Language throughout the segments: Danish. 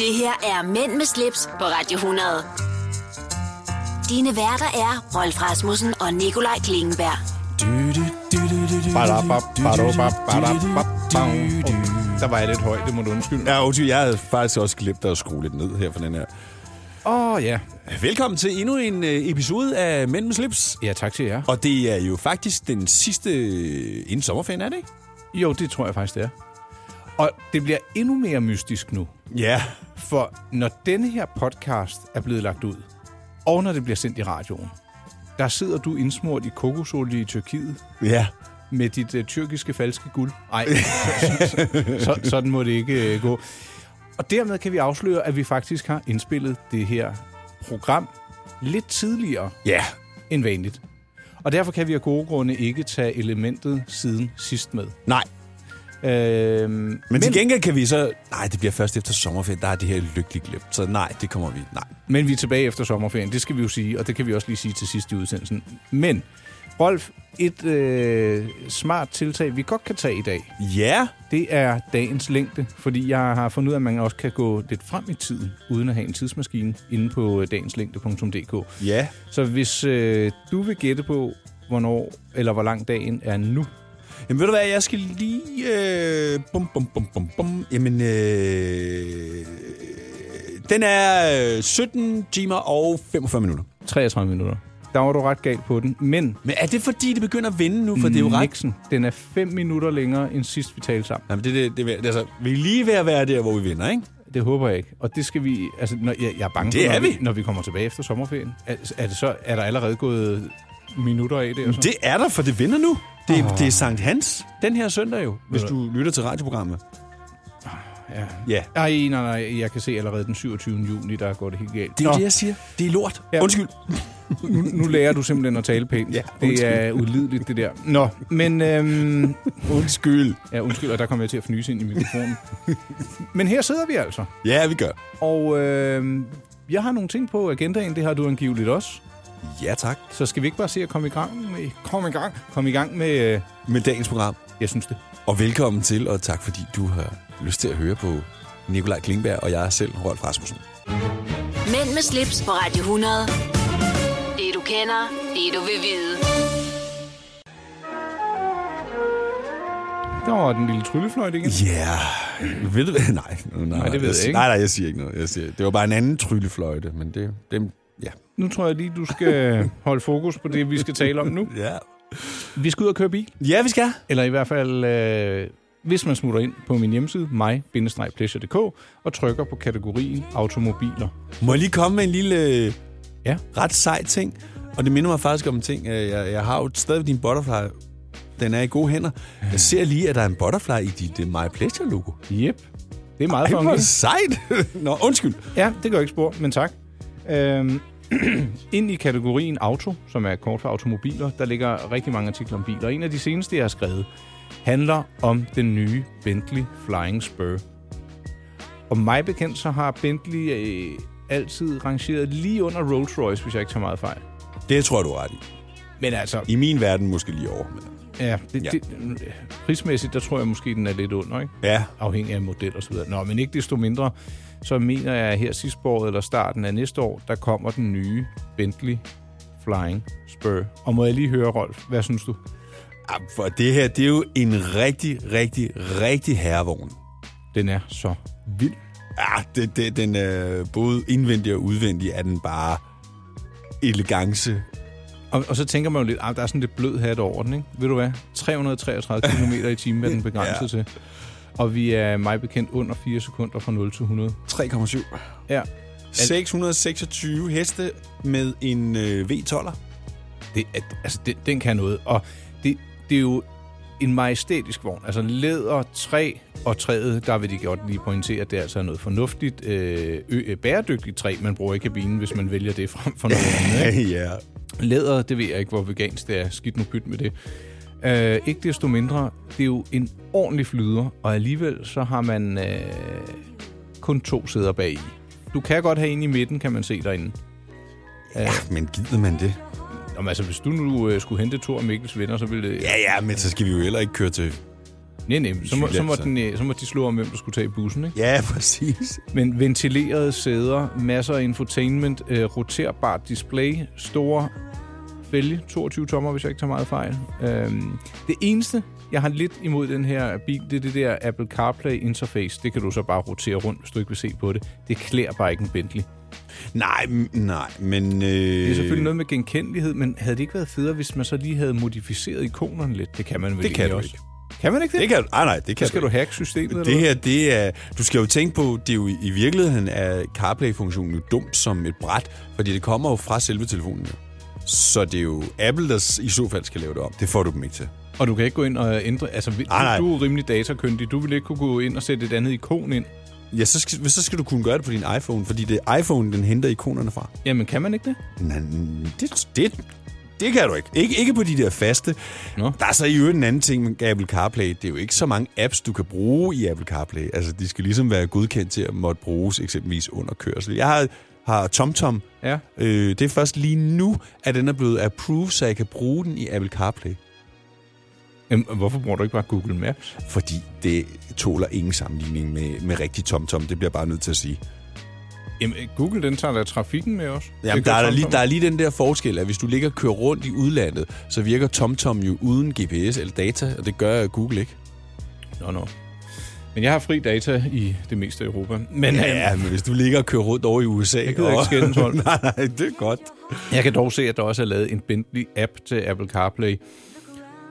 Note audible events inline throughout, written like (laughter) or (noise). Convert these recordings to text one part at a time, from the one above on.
Det her er Mænd med slips på Radio 100. Dine værter er Rolf Rasmussen og Nikolaj Klingenberg. Der var jeg lidt høj, det må du undskylde. Ja, undskyld, jeg havde faktisk også glemt at skrue lidt ned her for den her. Åh, oh, ja. Velkommen til endnu en øh, episode af Mænd med slips. Ja, tak til jer. Og det er jo faktisk den sidste øh, inden sommerferien, er det ikke? Jo, det tror jeg faktisk, det er. Og det bliver endnu mere mystisk nu. Ja. For når denne her podcast er blevet lagt ud, og når det bliver sendt i radioen, der sidder du indsmurt i kokosolie i Tyrkiet Ja. med dit uh, tyrkiske falske guld. Nej, så, så, sådan må det ikke uh, gå. Og dermed kan vi afsløre, at vi faktisk har indspillet det her program lidt tidligere Ja. end vanligt. Og derfor kan vi af gode grunde ikke tage elementet siden sidst med. Nej. Øhm, Men, men til gengæld kan vi så... Nej, det bliver først efter sommerferien. Der er det her lykkeligt glemt. Så nej, det kommer vi... Nej. Men vi er tilbage efter sommerferien, det skal vi jo sige, og det kan vi også lige sige til sidst i udsendelsen. Men, Rolf, et øh, smart tiltag, vi godt kan tage i dag, Ja. det er dagens længde, fordi jeg har fundet ud af, at man også kan gå lidt frem i tiden, uden at have en tidsmaskine, inde på øh, dagenslængde.dk. Ja. Så hvis øh, du vil gætte på, hvornår eller hvor lang dagen er nu, Jamen ved du hvad, jeg skal lige... Øh, bum, bum, bum, bum, bum. Jamen, øh, den er øh, 17 timer og 45 minutter. 33 minutter. Der var du ret galt på den, men Men er det fordi, det begynder at vinde nu? For det er jo ret... Nixon, den er 5 minutter længere end sidst vi talte sammen. Jamen, det, det, det, det, altså, vi er lige ved at være der, hvor vi vinder, ikke? Det håber jeg ikke. Og det skal vi... Altså, når, jeg, jeg er bange Det for, er når, vi. når vi kommer tilbage efter sommerferien. Er, er, det så, er der allerede gået minutter af det? Og så? Det er der, for det vinder nu. Det, oh. det er Sankt Hans den her søndag jo, hvis du lytter til radioprogrammet. Ja. Ja. Ej, nej, nej, jeg kan se allerede den 27. juni, der går det helt galt. Det er Nå, det, jeg siger. Det er lort. Ja. Undskyld. nu, nu lærer du simpelthen at tale pænt. Ja, det er ulideligt, det der. Nå, men... Øhm, Undskyld. ja, undskyld, og der kommer jeg til at fnyse ind i mikrofonen. men her sidder vi altså. Ja, vi gør. Og øh, jeg har nogle ting på agendaen, det har du angiveligt også. Ja, tak. Så skal vi ikke bare se at komme i gang med... Kom i gang. Kom i gang med... Øh, Med dagens program. jeg synes det. Og velkommen til, og tak fordi du har lyst til at høre på Nikolaj Klingberg og jeg selv, Rolf Rasmussen. Mænd med slips på Radio 100. Det du kender, det du vil vide. Der var den lille tryllefløjt igen. Ja, yeah. ved du hvad? (laughs) Nej, nej, Nej, det ved jeg siger- ikke. Nej, nej, jeg siger ikke noget. Jeg siger, det var bare en anden tryllefløjte, men det, det. Nu tror jeg lige, du skal (laughs) holde fokus på det, vi skal tale om nu. Ja. Vi skal ud og køre bil. Ja, vi skal. Eller i hvert fald, øh, hvis man smutter ind på min hjemmeside, mig-pleasure.dk, og trykker på kategorien automobiler. Må jeg lige komme med en lille øh, Ja. ret sej ting? Og det minder mig faktisk om en ting. Øh, Jeg, jeg har jo stadig din butterfly. Den er i gode hænder. Jeg ser lige, at der er en butterfly i dit uh, My Pleasure-logo. Yep. Det er meget Ej, funky. sejt. (laughs) Nå, undskyld. Ja, det gør ikke spor, men tak. Øhm, (clears throat) ind i kategorien auto, som er kort for automobiler, der ligger rigtig mange artikler om biler. En af de seneste, jeg har skrevet, handler om den nye Bentley Flying Spur. Og mig bekendt, så har Bentley øh, altid rangeret lige under Rolls-Royce, hvis jeg ikke tager meget fejl. Det tror jeg, du har ret i. Men altså, I min verden måske lige over. Men... ja, det, Ja. Det, prismæssigt, der tror jeg måske, den er lidt under, ikke? Ja, afhængig af model og så videre. Nå, men ikke desto mindre, så mener jeg, at her sidste år eller starten af næste år, der kommer den nye Bentley Flying Spur. Og må jeg lige høre, Rolf, hvad synes du? Ah, for det her, det er jo en rigtig, rigtig, rigtig herrevogn. Den er så vild. Ja, det, det, den er både indvendig og udvendig er den bare elegance. Og, og så tænker man jo lidt, at der er sådan lidt blød hat over den, ikke? Ved du hvad? 333 km i timen er den (laughs) begrænset ja. til. Og vi er mig bekendt under 4 sekunder fra 0 til 100. 3,7. Ja, 626 heste med en øh, V12'er. det, er- altså, det, den kan noget. Og det, det er jo en majestætisk vogn. Altså læder, træ og træet, der vil de godt lige pointere, at det altså er noget fornuftigt, øh, ø, øh, bæredygtigt træ, man bruger i kabinen, hvis man vælger det frem for noget andet. (laughs) Ja. Læder, det ved jeg ikke, hvor vegansk det er. Skidt nu pyt med det. Øh, ikke desto mindre, det er jo en ordentlig flyder, og alligevel så har man øh, kun to sæder bag i. Du kan godt have en i midten, kan man se derinde. Ja, men gider man det? Jamen, altså, hvis du nu øh, skulle hente to af Mikkels venner, så ville det... Ja, ja, men så skal vi jo heller ikke køre til Nej, nej, så må, så, må den, øh, så må de slå om, hvem der skulle tage bussen, ikke? Ja, præcis. Men ventilerede sæder, masser af infotainment, øh, roterbart display, store vælge, 22 tommer, hvis jeg ikke tager meget fejl. Øhm, det eneste, jeg har lidt imod den her bil, det er det der Apple CarPlay interface. Det kan du så bare rotere rundt, hvis du ikke vil se på det. Det klæder bare ikke en Bentley. Nej, nej, men... Øh... Det er selvfølgelig noget med genkendelighed, men havde det ikke været federe, hvis man så lige havde modificeret ikonerne lidt? Det kan man vel Det kan du også. ikke. Kan man ikke det? Det kan du... Ah, nej, det kan så skal du du hacke systemet, eller Det hvad? her, det er... Du skal jo tænke på, det er jo i virkeligheden er CarPlay-funktionen jo dumt som et bræt, fordi det kommer jo fra selve telefonen. Jo. Så det er jo Apple, der i så fald skal lave det om. Det får du dem ikke til. Og du kan ikke gå ind og ændre... Altså, Nej, nej. du er rimelig datakyndig. Du vil ikke kunne gå ind og sætte et andet ikon ind. Ja, så skal, så skal du kunne gøre det på din iPhone, fordi det er iPhone, den henter ikonerne fra. Jamen, kan man ikke det? Nej, det, det, det kan du ikke. ikke. Ikke på de der faste. Nå. Der er så i øvrigt en anden ting med Apple CarPlay. Det er jo ikke så mange apps, du kan bruge i Apple CarPlay. Altså, de skal ligesom være godkendt til at måtte bruges eksempelvis under kørsel. Jeg har, har TomTom. Ja. Øh, det er først lige nu, at den er blevet approved, så jeg kan bruge den i Apple CarPlay. Jamen, hvorfor bruger du ikke bare Google Maps? Fordi det tåler ingen sammenligning med, med rigtig TomTom. Det bliver bare nødt til at sige. Jamen, Google, den tager da trafikken med os. Jamen, der er, der, lige, der er lige den der forskel, at hvis du ligger og kører rundt i udlandet, så virker TomTom jo uden GPS eller data, og det gør Google ikke. Nå, nå. Men jeg har fri data i det meste af Europa. Men ja, Ja, men hvis du ligger og kører rundt over i USA... Jeg gider ikke skændes, (laughs) nej, nej, det er godt. jeg kan dog se, at der også er lavet en Bentley-app til Apple CarPlay.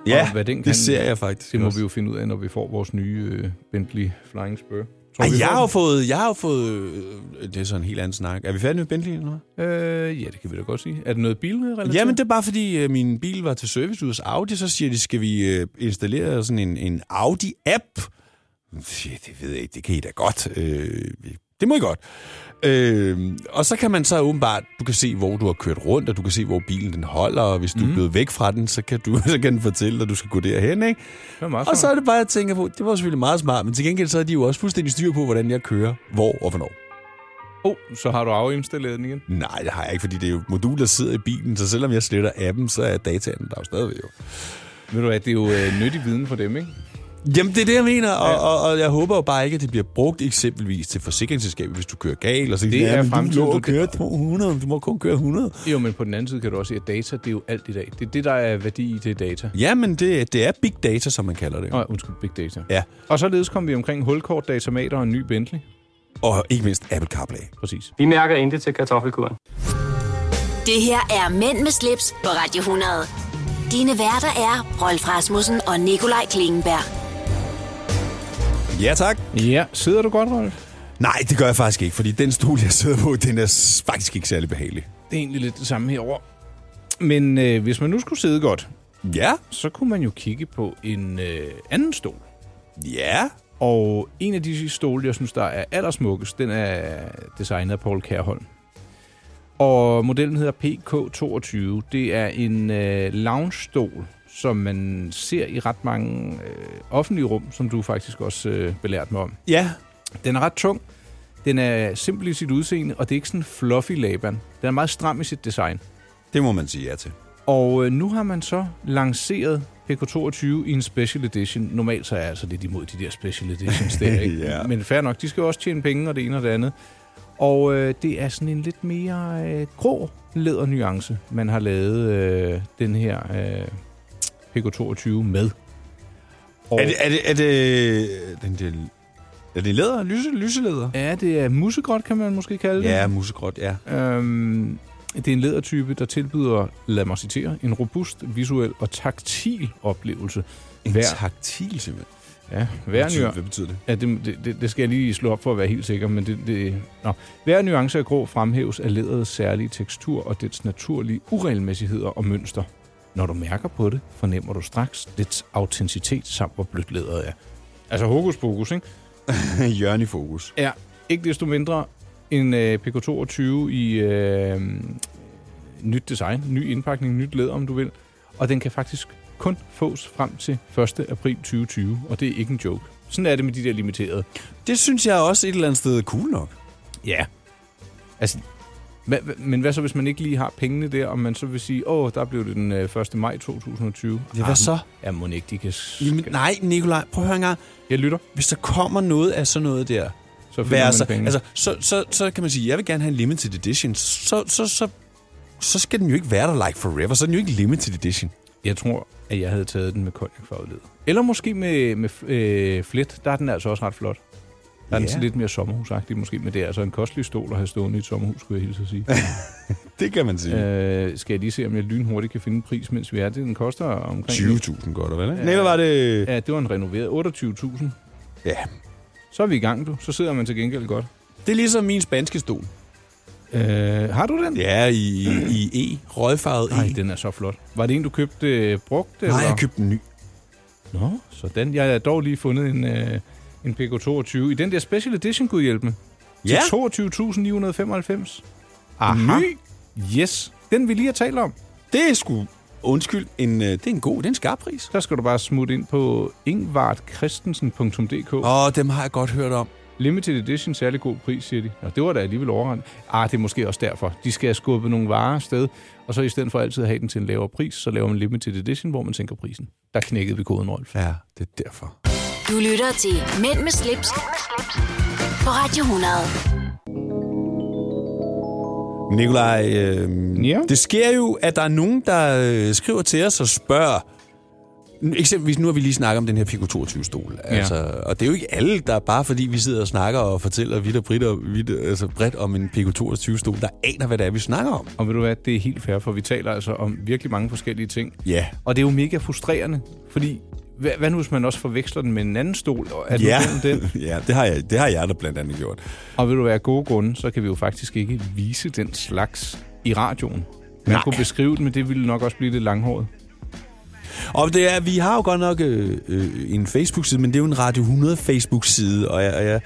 Ja, Og hvad den kan- det ser jeg faktisk Det må også. vi jo finde ud af, når vi får vores nye øh, Bentley Flying Spur. Tror Ej, vi jeg har fået... Jeg har fået øh, det er så en helt anden snak. Er vi færdige med Bentley eller noget? Øh, ja, det kan vi da godt sige. Er det noget bilrelateret? Jamen, det er bare fordi, øh, min bil var til service hos Audi, så siger de, skal vi øh, installere sådan en, en Audi-app? Det ved jeg ikke, det kan I da godt. Øh, det må I godt. Øh, og så kan man så åbenbart, du kan se, hvor du har kørt rundt, og du kan se, hvor bilen den holder, og hvis du Mhm. er blevet væk fra den, så kan, du, (laughs) så kan den fortælle, at du skal gå derhen, ikke? Det Og så er det bare, jeg tænker på, det var selvfølgelig meget smart, men til gengæld så er de jo også fuldstændig styr på, hvordan jeg kører, hvor og hvornår. Oh, så har du afinstalleret den igen? Nej, det har jeg ikke, fordi det er jo modul, der sidder i bilen, så selvom jeg sletter appen, så er dataen der jo stadigvæk jo. Ved du hvad, det er jo øh, nyttig viden for dem, ikke? Jamen, det er det, jeg mener, og, Ja. og, og jeg håber jo bare ikke, at det bliver brugt eksempelvis til forsikringsselskabet, hvis du kører galt, og så Det er "Ja, men fremtiden, Du må du- køre 200, du må kun køre 100. Jo, men på den anden side kan du også sige, at data, det er jo alt i dag. Det er det, der er værdi i, det er data. Jamen, det, det er big data, som man kalder det. Nå, undskyld, big data. Ja, Og således kom vi omkring hulkort, datamater og en ny Bentley. og ikke mindst Apple CarPlay. Præcis. Vi mærker intet til kartoffelkuren. Det her er Mænd med slips på Radio 100. Dine værter er Rolf Rasmussen og Nikolaj Klingenberg. Ja, tak. Ja, sidder du godt, Rolf? Nej, det gør jeg faktisk ikke, fordi den stol, jeg sidder på, den er faktisk ikke særlig behagelig. Det er egentlig lidt det samme herover. Men øh, hvis man nu skulle sidde godt, Ja, så kunne man jo kigge på en øh, anden stol. ja. Og en af de stole, jeg synes, der er allersmukkest, den er designet af Paul Kærholm. Og modellen hedder PK22. Det er en øh, lounge-stol, som man ser i ret mange øh, offentlige rum, som du faktisk også øh, belært mig om. Ja, Den er ret tung. Den er simpel i sit udseende, og det er ikke sådan fluffy laban. Den er meget stram i sit design. det må man sige ja til. Og øh, nu har man så lanceret PK22 i en special edition. Normalt så er jeg altså lidt imod de der special editions der, (laughs) ikke? Ja. Men fair nok, de skal jo også tjene penge og det ene og det andet. Og øh, det er sådan en lidt mere øh, grå lædernuance, man har lavet øh, den her øh, PK22 med. Og Er det, er det, er det, den der, er det læder? Lyse, lyselæder? Ja, det er musegråt, kan man måske kalde det. Ja, musegråt, ja. Øhm, det er en lædertype, der tilbyder, lad mig citere, en robust, visuel og taktil oplevelse. En Hver- taktil, simpelthen. Ja, hver, Hvad betyder, hvad betyder det? ja, det, det- det, det skal jeg lige slå op for at være helt sikker, men det, det, nå. hver nuance af grå fremhæves af læderets særlige tekstur og dets naturlige uregelmæssigheder og mønster. Når du mærker på det, fornemmer du straks dets autenticitet samt hvor blødt læderet er. Altså hokus pokus, ikke? (laughs) Jørgen i fokus. er ikke desto mindre en øh, PK22 i øh, nyt design, ny indpakning, nyt læder, om du vil. Og den kan faktisk kun fås frem til 1. april 2020, og det er ikke en joke. Sådan er det med de der limiterede. Det synes jeg også et eller andet sted er cool nok. Ja. Altså, Hva, hva- men hvad så, hvis man ikke lige har pengene der, og man så vil sige, åh, der blev det den øh, 1. maj 2020. Ja, hvad så? Ja, må ikke, de kan... Jamen, nej, Nikolaj, prøv at høre en gang. Jeg lytter, Hvis der kommer noget af sådan noget der, så finder man så, pengene. altså, så, så, så kan man sige, jeg vil gerne have en limited edition. Så, så, så, så skal den jo ikke være der like forever. Så er den jo ikke limited edition. Jeg tror, at jeg havde taget den med konjakfarvet. Eller måske med, med øh, flet. Der er den altså også ret flot. Der er Ja. den sådan lidt mere sommerhusagtig måske, men det er altså en kostelig stol at have stående i et sommerhus, skulle jeg hilse at sige. (laughs) Det kan man sige. øh, skal jeg lige se, om jeg lynhurtigt kan finde en pris, mens vi er det. Den koster omkring... 20.000 godt, og vel? Ja. Nej, hvad var det? Ja, det var en renoveret 28.000. Ja. Så er vi i gang, du. Så sidder man til gengæld godt. Det er ligesom min spanske stol. Øh, har du den? Ja, i, i E. Rødfarvet Nej, E. den er så flot. Var det en, du købte øh, brugt? Nej, eller? jeg købte en ny. Nå, sådan. Jeg har dog lige fundet en, øh, en PK22 i den der Special Edition, Gud hjælp mig. Ja. Til 22.995. Aha. Ny. Yes. Den vi lige har talt om. Det er sgu, undskyld, en, øh, det er en god, det er en skarp pris. Der skal du bare smutte ind på ingvartchristensen.dk. Oh. Åh, dem har jeg godt hørt om. Limited Edition, særlig god pris, siger de. Og det var da alligevel overrendt. Ah, det er måske også derfor. De skal skubbe nogle varer afsted, og så i stedet for altid at have den til en lavere pris, så laver man Limited Edition, hvor man sænker prisen. Der knækkede vi koden, Rolf. Ja, det er derfor. Du lytter til Mænd med slips, på Radio 100. Nikolaj, øh, Ja? det sker jo, at der er nogen, der øh, skriver til os og spørger, Eksempelvis nu har vi lige snakket om den her Pico 22-stol. Ja. Altså, og det er jo ikke alle, der bare fordi vi sidder og snakker og fortæller vidt og bredt, og vidt, altså bredt om en Pico 22-stol, der aner, hvad det er, vi snakker om. Og ved du hvad, det er helt fair, for vi taler altså om virkelig mange forskellige ting. Ja. Og det er jo mega frustrerende, fordi hvad, hvad nu hvis man også forveksler den med en anden stol? Og er Ja, den, (laughs) ja det, har jeg, det har jeg da blandt andet gjort. Og vil du være gode grunde, så kan vi jo faktisk ikke vise den slags i radioen. Man Nej. kunne beskrive den, men det ville nok også blive lidt langhåret. Og det er, vi har jo godt nok øh, øh, en Facebook-side, men det er jo en Radio 100 Facebook-side, og jeg, og jeg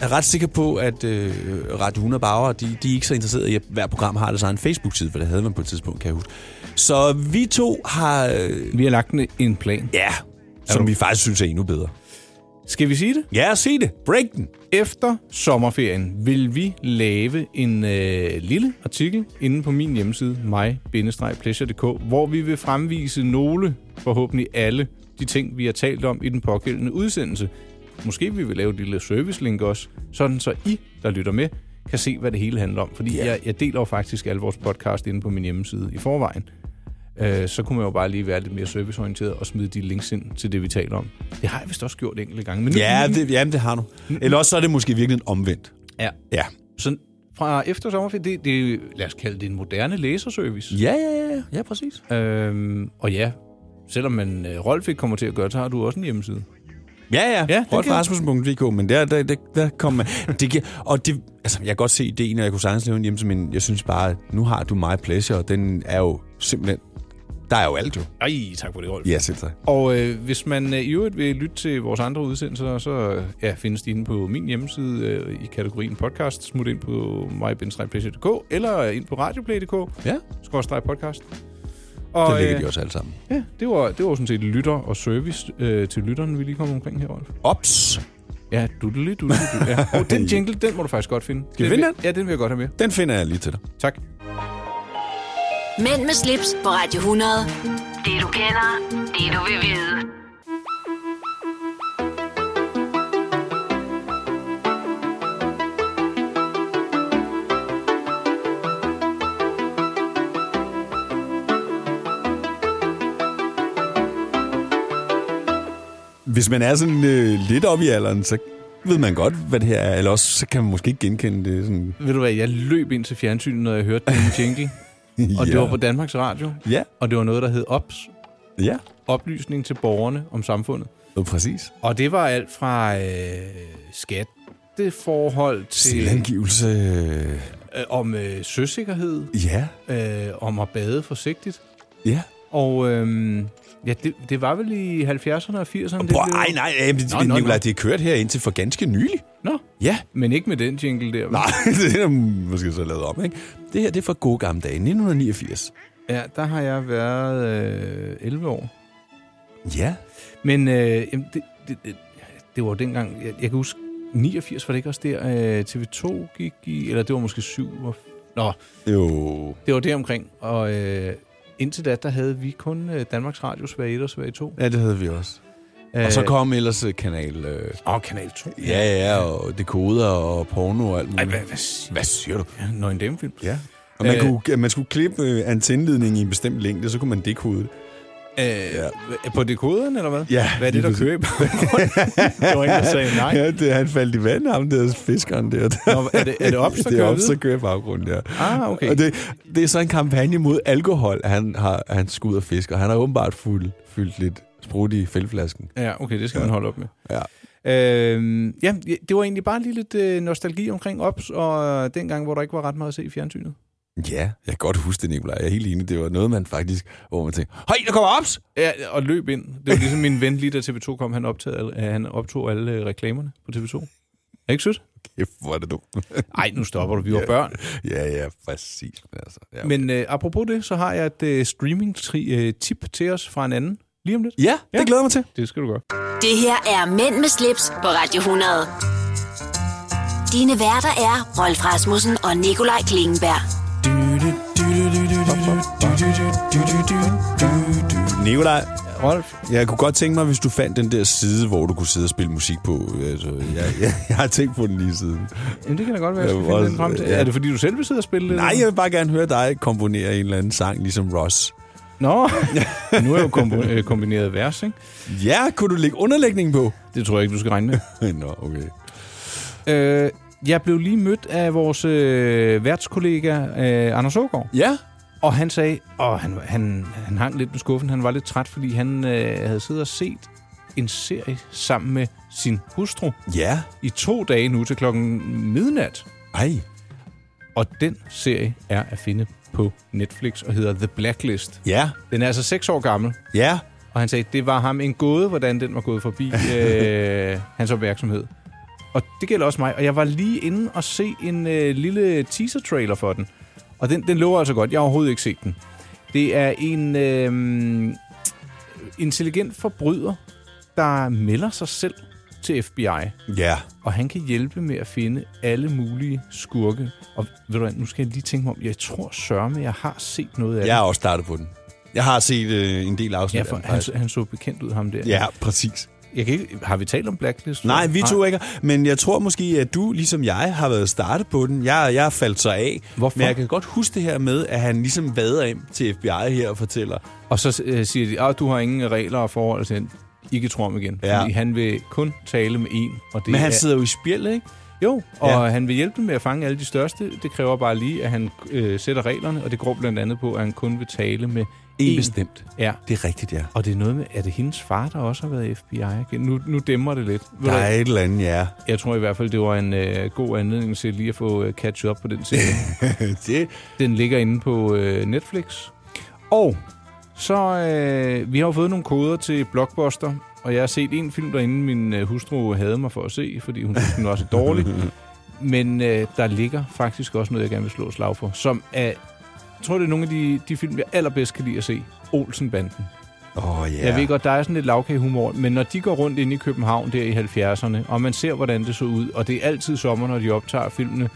er ret sikker på, at øh, Radio 100 Bauer, de, de er ikke så interesserede i, at hver program har det så en Facebook-side, for det havde man på et tidspunkt, kan jeg huske. Så vi to har, øh, Vi har lagt en- en plan. ja, som du- vi faktisk synes er endnu bedre. Skal vi sige det? Ja, se det. Break den. Efter sommerferien vil vi lave en øh, lille artikel inde på min hjemmeside, mig-pleasure.dk, hvor vi vil fremvise nogle, forhåbentlig alle, de ting, vi har talt om i den pågældende udsendelse. Måske vi vil lave et lille service-link også, sådan så I, der lytter med, kan se, hvad det hele handler om. Fordi Ja. jeg, jeg deler jo faktisk alle vores podcast inde på min hjemmeside i forvejen. Øh, så kunne man jo bare lige være lidt mere serviceorienteret og smide de links ind til det, vi taler om. Det har jeg vist også gjort enkelte gange. Men nu, Ja, det, jamen, det har du. Eller også så er det måske virkelig omvendt. ja. Ja. Så fra efter sommerferien, det, det, lad os kalde det en moderne læserservice. Ja, ja, ja. Ja, præcis. Øhm, og ja, selvom man øh, Rolf ikke kommer til at gøre, så har du også en hjemmeside. Ja, ja. Ja, Rolfrasmussen.dk, men der, der, der, der kommer. (laughs) Det, giver- og det, altså, jeg kan godt se ideen, og jeg kunne sagtens lave en hjemmeside, men jeg synes bare, at nu har du My Pleasure, og den er jo simpelthen... Der er jo alt jo. Ej, tak for det, Rolf. Ja, selv tak. Og øh, hvis man øh, i øvrigt vil lytte til vores andre udsendelser, så øh, ja, findes de inde på min hjemmeside øh, i kategorien podcast. Smut ind på mybinstregblæsje.dk eller ind på radioplay.dk, Ja, skrådstræk podcast. der Og, ligger øh, de også alle sammen. Ja, det var, det var sådan set lytter og service øh, til lytteren, vi lige kom omkring her, Rolf. Ops! Ja, dudeli, dudeli, dudeli. Ja. Og den (laughs) jingle, den må du faktisk godt finde. Skal vi Den finde vil- Ja, den vil jeg godt have med. Den finder jeg lige til dig. Tak. Mænd med slips på Radio 100. Det du kender, det du vil vide. Hvis man er sådan øh, lidt oppe i alderen, så ved man godt, hvad det her er. Eller også så kan man måske ikke genkende det. Sådan. Ved du hvad, jeg løb ind til fjernsynet, når jeg hørte den jingle. (laughs) (laughs) Og det var på Danmarks Radio. Ja, Og det var noget, der hed OPS. ja. Oplysning til borgerne om samfundet. Og præcis. Og det var alt fra øh, skatteforhold til Selvangivelse. øh, om øh, søsikkerhed, Ja, øh, om at bade forsigtigt. ja. Og øh, ja, det, det var vel i 70'erne og 80'erne? det Prøv, blev- ej, nej, nej, det, Nå, nå, Nicolaj, det er kørt her indtil for ganske nylig. Nå, Ja. men ikke med den jingle der. Nej, (laughs) det er måske så lavet om, ikke? Det her, det er fra gode gamle dage, 1989. Ja, der har jeg været øh, 11 år. Ja. Men øh, det, det, det, det var dengang, jeg, jeg kan huske, 89 var det ikke også der, øh, TV2 gik i, eller det var måske 7, Nå, Jo. det var det omkring. Og øh, indtil da, der havde vi kun øh, Danmarks Radio Svag 1 og Svag 2. Ja, det havde vi også. Og så kom ellers øh, kanal... Øh, oh, Kanal 2. ja, ja, og dekoder og porno og alt muligt. Ej, hvad, hvad, siger, Hvad siger du? Ja, Nå, en dem film. Ja. Og man, Øh. kunne, man skulle klippe øh, antenneledningen i en bestemt længde, så kunne man dekode det. Øh, ja. På dekoderen, eller hvad? Ja, Hvad er det, der kører baggrunden? (laughs) Det var ingen, der sagde nej. Ja, det, han faldt i vand, ham der fiskeren der. Nå, er det, er det Ops, (laughs) der det er kører Ops, der kører baggrunden, ja. Ah, okay. Og det, det er så en kampagne mod alkohol, han, har, han skal ud og fiske, og han har åbenbart fuld, fyldt lidt sprut i fældflasken. Ja, okay, det skal man holde op med. Ja. Øhm, ja, det var egentlig bare lige lidt øh, nostalgi omkring Ops, og dengang, hvor der ikke var ret meget at se i fjernsynet. Ja, jeg kan godt huske det, Nicolaj. Jeg er helt enig. Det var noget, man faktisk, hvor man tænkte, hej, der kommer ops! Ja, og løb ind. Det var ligesom min ven lige da TV2 kom, han, optagede, alle- øh, han optog alle øh, reklamerne på TV2. Er ikke sødt? Kæft, hvor er det dumt. (laughs) Nej, nu stopper du. Vi var børn. ja, ja, præcis. Men altså, ja. Men øh, apropos det, så har jeg et øh, streaming-tip til os fra en anden. Lige om lidt. ja, det Ja. glæder jeg mig til. Det skal du gøre. Det her er Mænd med slips på Radio 100. Dine værter er Rolf Rasmussen og Nikolaj Klingenberg. Nicolaj, Rolf, jeg kunne godt tænke mig, hvis du fandt den der side, hvor du kunne sidde og spille musik på. Altså, jeg, jeg, jeg har tænkt på den lige siden. jamen, det kan da godt være, jeg skal finde den frem til. ja. Er det fordi, du selv vil sidde og spille det? Nej, jeg vil bare gerne høre dig komponere en eller anden sang, ligesom Ross. Nå, (laughs) nu er jo kombo- øh, kombineret vers, ikke? Ja, kunne du lægge underlægning på? Det tror jeg ikke, du skal regne med. (laughs) Nå, okay. Øh, jeg blev lige mødt af vores øh, værtskollega, øh, Anders Ågaard. Ja, Og han sagde, og han, han, han hang lidt med skuffen, han var lidt træt, fordi han øh, havde siddet og set en serie sammen med sin hustru ja. i to dage nu til klokken midnat. Ej, Og den serie er at finde på Netflix og hedder The Blacklist. ja, Den er altså seks år gammel, ja. og han sagde, det var ham en gåde, hvordan den var gået forbi (laughs) øh, hans opmærksomhed. Og det gælder også mig, og jeg var lige inde og se en øh, lille teaser-trailer for den. Og den, den lover altså godt. Jeg har overhovedet ikke set den. Det er en øh, intelligent forbryder, der melder sig selv til FBI. Ja, Og han kan hjælpe med at finde alle mulige skurke. Og ved du hvad, nu skal jeg lige tænke mig om, jeg tror sørme, jeg har set noget af jeg har også startet på den. Jeg har set øh, en del det. afsnit Ja, af for den, han, han så bekendt ud, ham der. Ja, præcis. Jeg kan ikke, har vi talt om Blacklist? Nej, vi to ikke. Men jeg tror måske, at du, ligesom jeg, har været startet på den. Jeg, jeg faldt så af. Hvorfor? Men jeg kan godt huske det her med, at han ligesom vader ind til FBI her og fortæller. Og så øh, siger de, at du har ingen regler og forhold til den. I kan tro ham igen. Ja. Fordi han vil kun tale med en. Og det Men han er, sidder jo i spjældet, ikke? Jo, og ja. han vil hjælpe dem med at fange alle de største. Det kræver bare lige, at han øh, sætter reglerne, og det går blandt andet på, at han kun vil tale med En én. bestemt. Ja, Det er rigtigt, ja. og det er noget med, er det hendes far, der også har været FBI? Nu, nu dæmmer det lidt. Ved Der er et eller andet, ja. Jeg tror i hvert fald, det var en øh, god anledning til lige at få øh, catch up på den serie. (laughs) det, den ligger inde på øh, Netflix. Og så, øh, vi har jo fået nogle koder til Blockbuster, og jeg har set en film derinde, min øh, hustru havde mig for at se, fordi hun synes, den var så dårlig. (laughs) Men øh, der ligger faktisk også noget, jeg gerne vil slå slag for, som er, tror, det er nogle af de, de film, jeg allerbedst kan lide at se. Olsenbanden. Åh, oh, ja. Yeah. Jeg ved godt, der er sådan lidt lavkagehumor, men når de går rundt ind i København der i 70'erne, og man ser, hvordan det så ud, og det er altid sommer, når de optager filmene,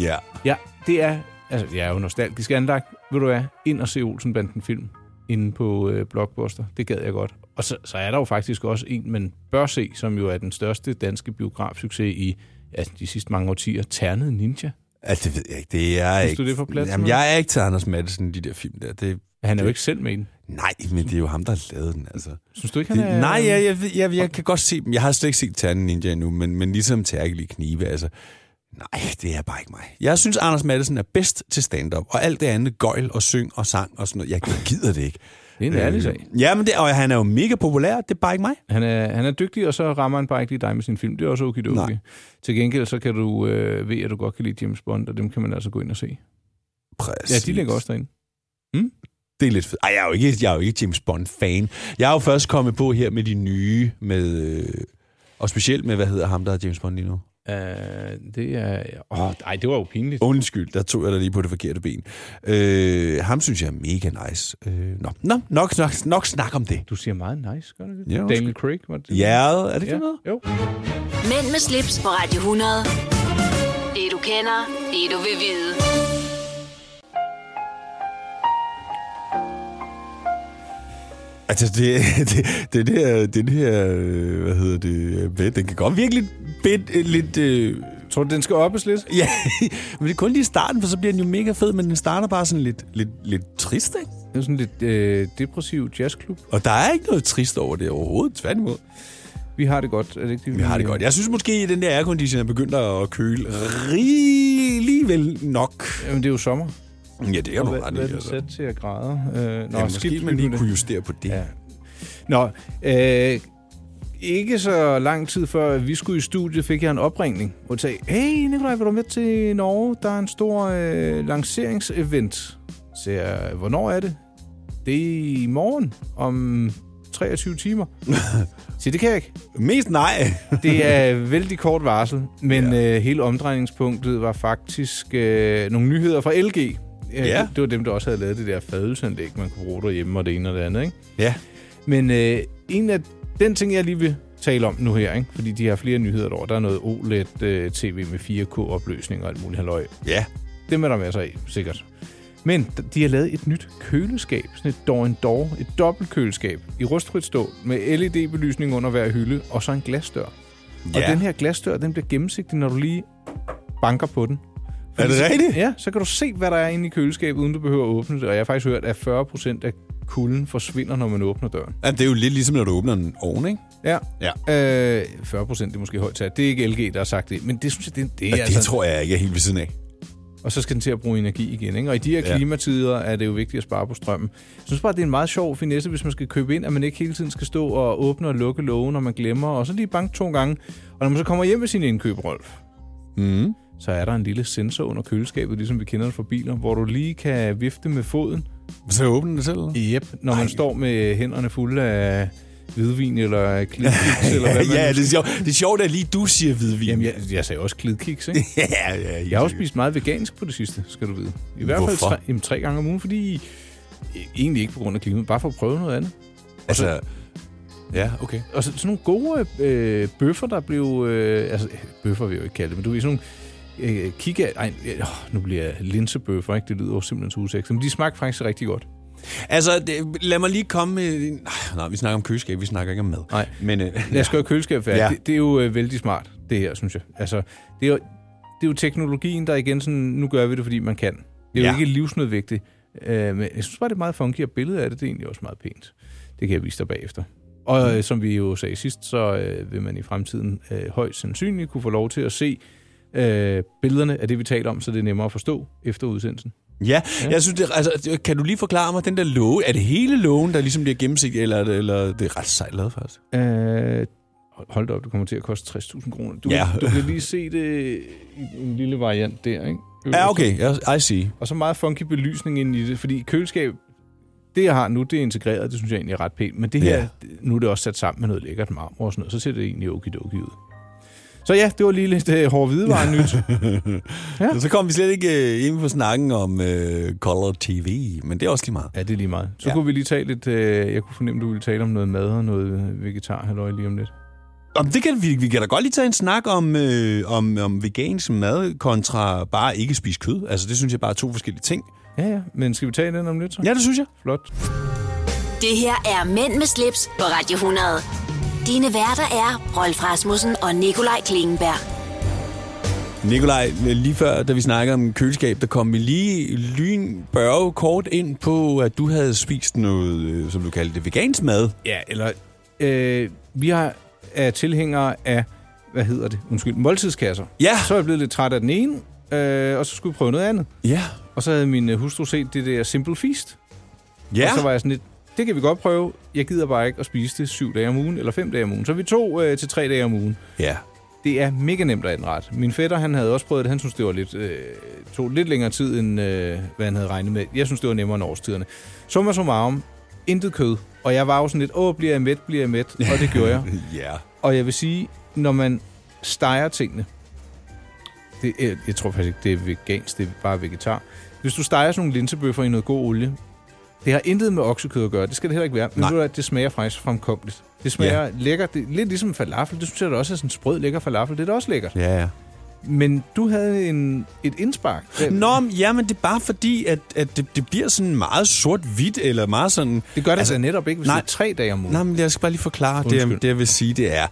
Ja. Ja, det er... Altså, jeg er jo nostalgisk anlagt. Ved du hvad? Ind og se Olsenbanden-film inde på øh, Blockbuster. Det gad jeg godt. Og så, så er der jo faktisk også en, man bør se, som jo er den største danske biografsucces i ja, de sidste mange årtier. Ternet Ninja. Altså, det ved jeg ikke. Det er Synes ikke... du, det er for plat Jamen, jeg er ikke til Anders Madsen, de der film der. Det, Han er jo ikke selv med i den. nej, men det er jo ham, der har lavet den, altså. Synes du ikke, han er... nej, jeg, jeg, jeg, jeg, jeg kan godt se dem. Jeg har slet ikke set Ternen Ninja endnu, men, men ligesom Tærkelige Knive, altså... Nej, det er bare ikke mig. Jeg synes, Anders Madsen er bedst til stand-up, og alt det andet, gøjl og syng og sang og sådan noget, jeg gider det ikke. Det er en ærlig sag. Ja, men det, og han er jo mega populær, det er bare ikke mig. Han er, han er dygtig, og så rammer han bare ikke lige dig med sin film. Det er også okay, Nej. okay. Til gengæld, så kan du øh, ved, at du godt kan lide James Bond, og dem kan man altså gå ind og se. Præcis. Ja, de ligger også derinde. Det er lidt fedt. Ej, jeg er jo ikke, jeg er jo ikke James Bond-fan. Jeg er jo først kommet på her med de nye, med, øh, og specielt med, hvad hedder ham, der er James Bond lige nu? Uh, det er... Åh, oh, ej, det var jo pinligt. Undskyld, der tog jeg dig lige på det forkerte ben. Øh, ham synes jeg er mega nice. Øh, nå, no. no, nok, nok, nok snak om det. Du siger meget nice, gør du det? Ja, Daniel undskyld. Craig, var det? Ja, er det ikke ja. noget? Jo. Mænd med slips på Radio 100. Det du kender, det du vil vide. Altså, det, (laughs) det, det, der, det her, øh, hvad hedder det, øh, den kan godt virkelig lidt, bed, lidt øh, Tror du, den skal oppes lidt? ja, (laughs) men det er kun lige i starten, for så bliver den jo mega fed, men den starter bare sådan lidt, lidt, lidt trist, ikke? Det er sådan lidt øh, depressiv jazzklub. Og der er ikke noget trist over det overhovedet, tværtimod. Vi har det godt, er det ikke det? Vi har det godt. Jeg synes måske, at den der aircondition er begyndt at køle rigeligt vel nok. Jamen, det er jo sommer. Ja, det er du hvad, ret i. hvad er Altså. sat til at grader? Øh, Nå, ja, måske man lige kunne justere på det. Ja. Nå, øh, ikke så lang tid før vi skulle i studiet, fik jeg en opringning, de sagde, hey Nikolaj, vil du med til Norge? Der er en stor øh, lanceringsevent. Så jeg, hvornår er det? Det er i morgen, om 23 timer. (laughs) Så det kan jeg ikke. Mest nej. (laughs) Det er vældig kort varsel, men ja. øh, hele omdrejningspunktet var faktisk øh, nogle nyheder fra LG. Øh, Ja. Det, det var dem, der også havde lavet det der fadelsanlæg, man kunne bruge derhjemme og det ene og det andet. Ikke? ja. Men øh, en af den ting, jeg lige vil tale om nu her, ikke? fordi de har flere nyheder derovre. Der er noget OLED-TV med 4K-opløsning og alt muligt halløj. Ja. Dem er der masser af, sikkert. Men de har lavet et nyt køleskab, sådan et door en door, et dobbeltkøleskab i rustfrit stål med LED-belysning under hver hylde og så en glasdør. Og Ja. den her glasdør, den bliver gennemsigtig, når du lige banker på den. Er det rigtigt? Ja, så kan du se, hvad der er inde i køleskabet, uden du behøver at åbne det. Og jeg har faktisk hørt, at 40% af kulden forsvinder, når man åbner døren. ja. det er jo lidt ligesom, når du åbner en ovn, ikke? Ja. Ja. Øh, 40 procent er måske højt tal. Det er ikke LG, der har sagt det, men det synes jeg, det, det er Ja, altså... det tror jeg ikke er helt ved siden af. Og så skal den til at bruge energi igen. Ikke? Og i de her Ja. klimatider er det jo vigtigt at spare på strømmen. Jeg synes bare, det er en meget sjov finesse, hvis man skal købe ind, at man ikke hele tiden skal stå og åbne og lukke lågen, når man glemmer, og så lige banke to gange. Og når man så kommer hjem med sin indkøb, Rolf, Mm. Så er der en lille sensor under køleskabet, ligesom vi kender det fra biler, hvor du lige kan vifte med foden. Så åbner det selv? Yep, når man Ej. står med hænderne fulde af hvidvin eller klidkiks, eller hvad (laughs) man ja, det er, sjovt. det er sjovt, at lige du siger hvidvin. Jamen, jeg, jeg sagde også klidkiks, ikke? (laughs) ja, ja, Jeg har også spist meget vegansk på det sidste, skal du vide. I hvert fald tre, jamen, tre gange om ugen, fordi egentlig ikke på grund af klimaet, bare for at prøve noget andet. Altså, ja, okay. Og så sådan nogle gode øh, bøffer, der blev... Øh, altså, bøffer vil jeg jo ikke kalde det, men du ved, sådan nogle øh, kigge... Ej, øh, nu bliver jeg linsebøffer, ikke? Det lyder jo simpelthen så usexet, men de smagte faktisk rigtig godt. Altså, det, lad mig lige komme med... Nej, nej, vi snakker om køleskab, vi snakker ikke om mad. Nej. Men, øh, Lad os gøre køleskab færdigt. Ja. Ja. Det, det er jo øh, vældig smart, det her, synes jeg. Altså, det er jo, det er jo teknologien, der igen sådan, nu gør vi det, fordi man kan. Det er jo Ja. ikke livsnødvendigt. Øh, men jeg synes bare, det er meget funky, og billedet af det, det er egentlig også meget pænt. Det kan jeg vise dig bagefter. Og øh, som vi jo sagde sidst, så øh, vil man i fremtiden øh, højst sandsynligt kunne få lov til at se øh, billederne af det, vi taler om, så det er nemmere at forstå efter udsendelsen. ja, jeg synes, det, altså, kan du lige forklare mig, den der låge, er det hele lågen, der ligesom bliver gennemsigtig, eller, er det- eller det er ret sejt lavet faktisk? Øh, hold da op, det kommer til at koste 60.000 kroner. Du, Ja. du kan lige se det i en lille variant der, ikke? Ja, okay, ja, I see. Og så meget funky belysning ind i det, fordi køleskab, det jeg har nu, det er integreret, det synes jeg egentlig er ret pænt. Men det her, Ja. ja. nu er det også sat sammen med noget lækkert marmor og sådan noget, så ser det egentlig okidoki ud. Så ja, det var lige lidt uh, hård hvidevare nyt. (laughs) Ja. Så kom vi slet ikke øh, ind på snakken om øh, Color TV, men det er også lige meget. ja, det er lige meget. Så Ja. kunne vi lige tale lidt, uh, jeg kunne fornemme, du ville tale om noget mad og noget øh, vegetar halløj lige om lidt. Om det kan, vi, vi kan da godt lige tage en snak om, øh, om, om vegansk mad kontra bare ikke spise kød. Altså, det synes jeg bare er to forskellige ting. Ja, ja, men skal vi tage den om lidt så? Ja, det synes jeg. Flot. Det her er Mænd med slips på Radio 100. Dine værter er Rolf Rasmussen og Nikolaj Klingenberg. Nikolaj, lige før, da vi snakkede om køleskab, der kom vi lige lynbørge kort ind på, at du havde spist noget, øh, som du kaldte det, vegansk mad. Ja, eller øh, vi har er tilhængere af, hvad hedder det, undskyld, måltidskasser. Ja. Så er jeg blevet lidt træt af den ene, øh, og så skulle vi prøve noget andet. Ja. Og så havde min hustru set det der Simple Feast. Ja. Og så var jeg sådan lidt, det kan vi godt prøve. Jeg gider bare ikke at spise det syv dage om ugen, eller fem dage om ugen. Så vi to øh, til tre dage om ugen. ja. Det er mega nemt at indrette. Min fætter, han havde også prøvet det. Han synes, det var lidt, øh, tog lidt længere tid, end øh, hvad han havde regnet med. Jeg synes, det var nemmere end årstiderne. Summa summarum, intet kød. Og jeg var jo sådan lidt, åh, bliver jeg mæt, bliver jeg mæt? Og det gjorde jeg. (laughs) Ja. Og jeg vil sige, når man steger tingene, det, jeg, jeg tror faktisk ikke, det er vegansk, det er bare vegetar. Hvis du steger sådan nogle linsebøffer i noget god olie, det har intet med oksekød at gøre, det skal det heller ikke være. Men Nej. ved du hvad, det smager faktisk fremkommeligt. Det smager ja. lækkert, det er lidt ligesom falafel. Det synes jeg da også er sådan en sprød, lækker falafel. Det er da også lækkert. Ja, ja. Men du havde en, et indspark. (laughs) Nå, men- ja, men det er bare fordi, at, at det, det bliver sådan meget sort-hvidt, eller meget sådan... Det gør det altså netop ikke, hvis nej. det er tre dage om ugen. Nej, men jeg skal bare lige forklare. Det, Undskyld. jeg- det, jeg vil sige, det er,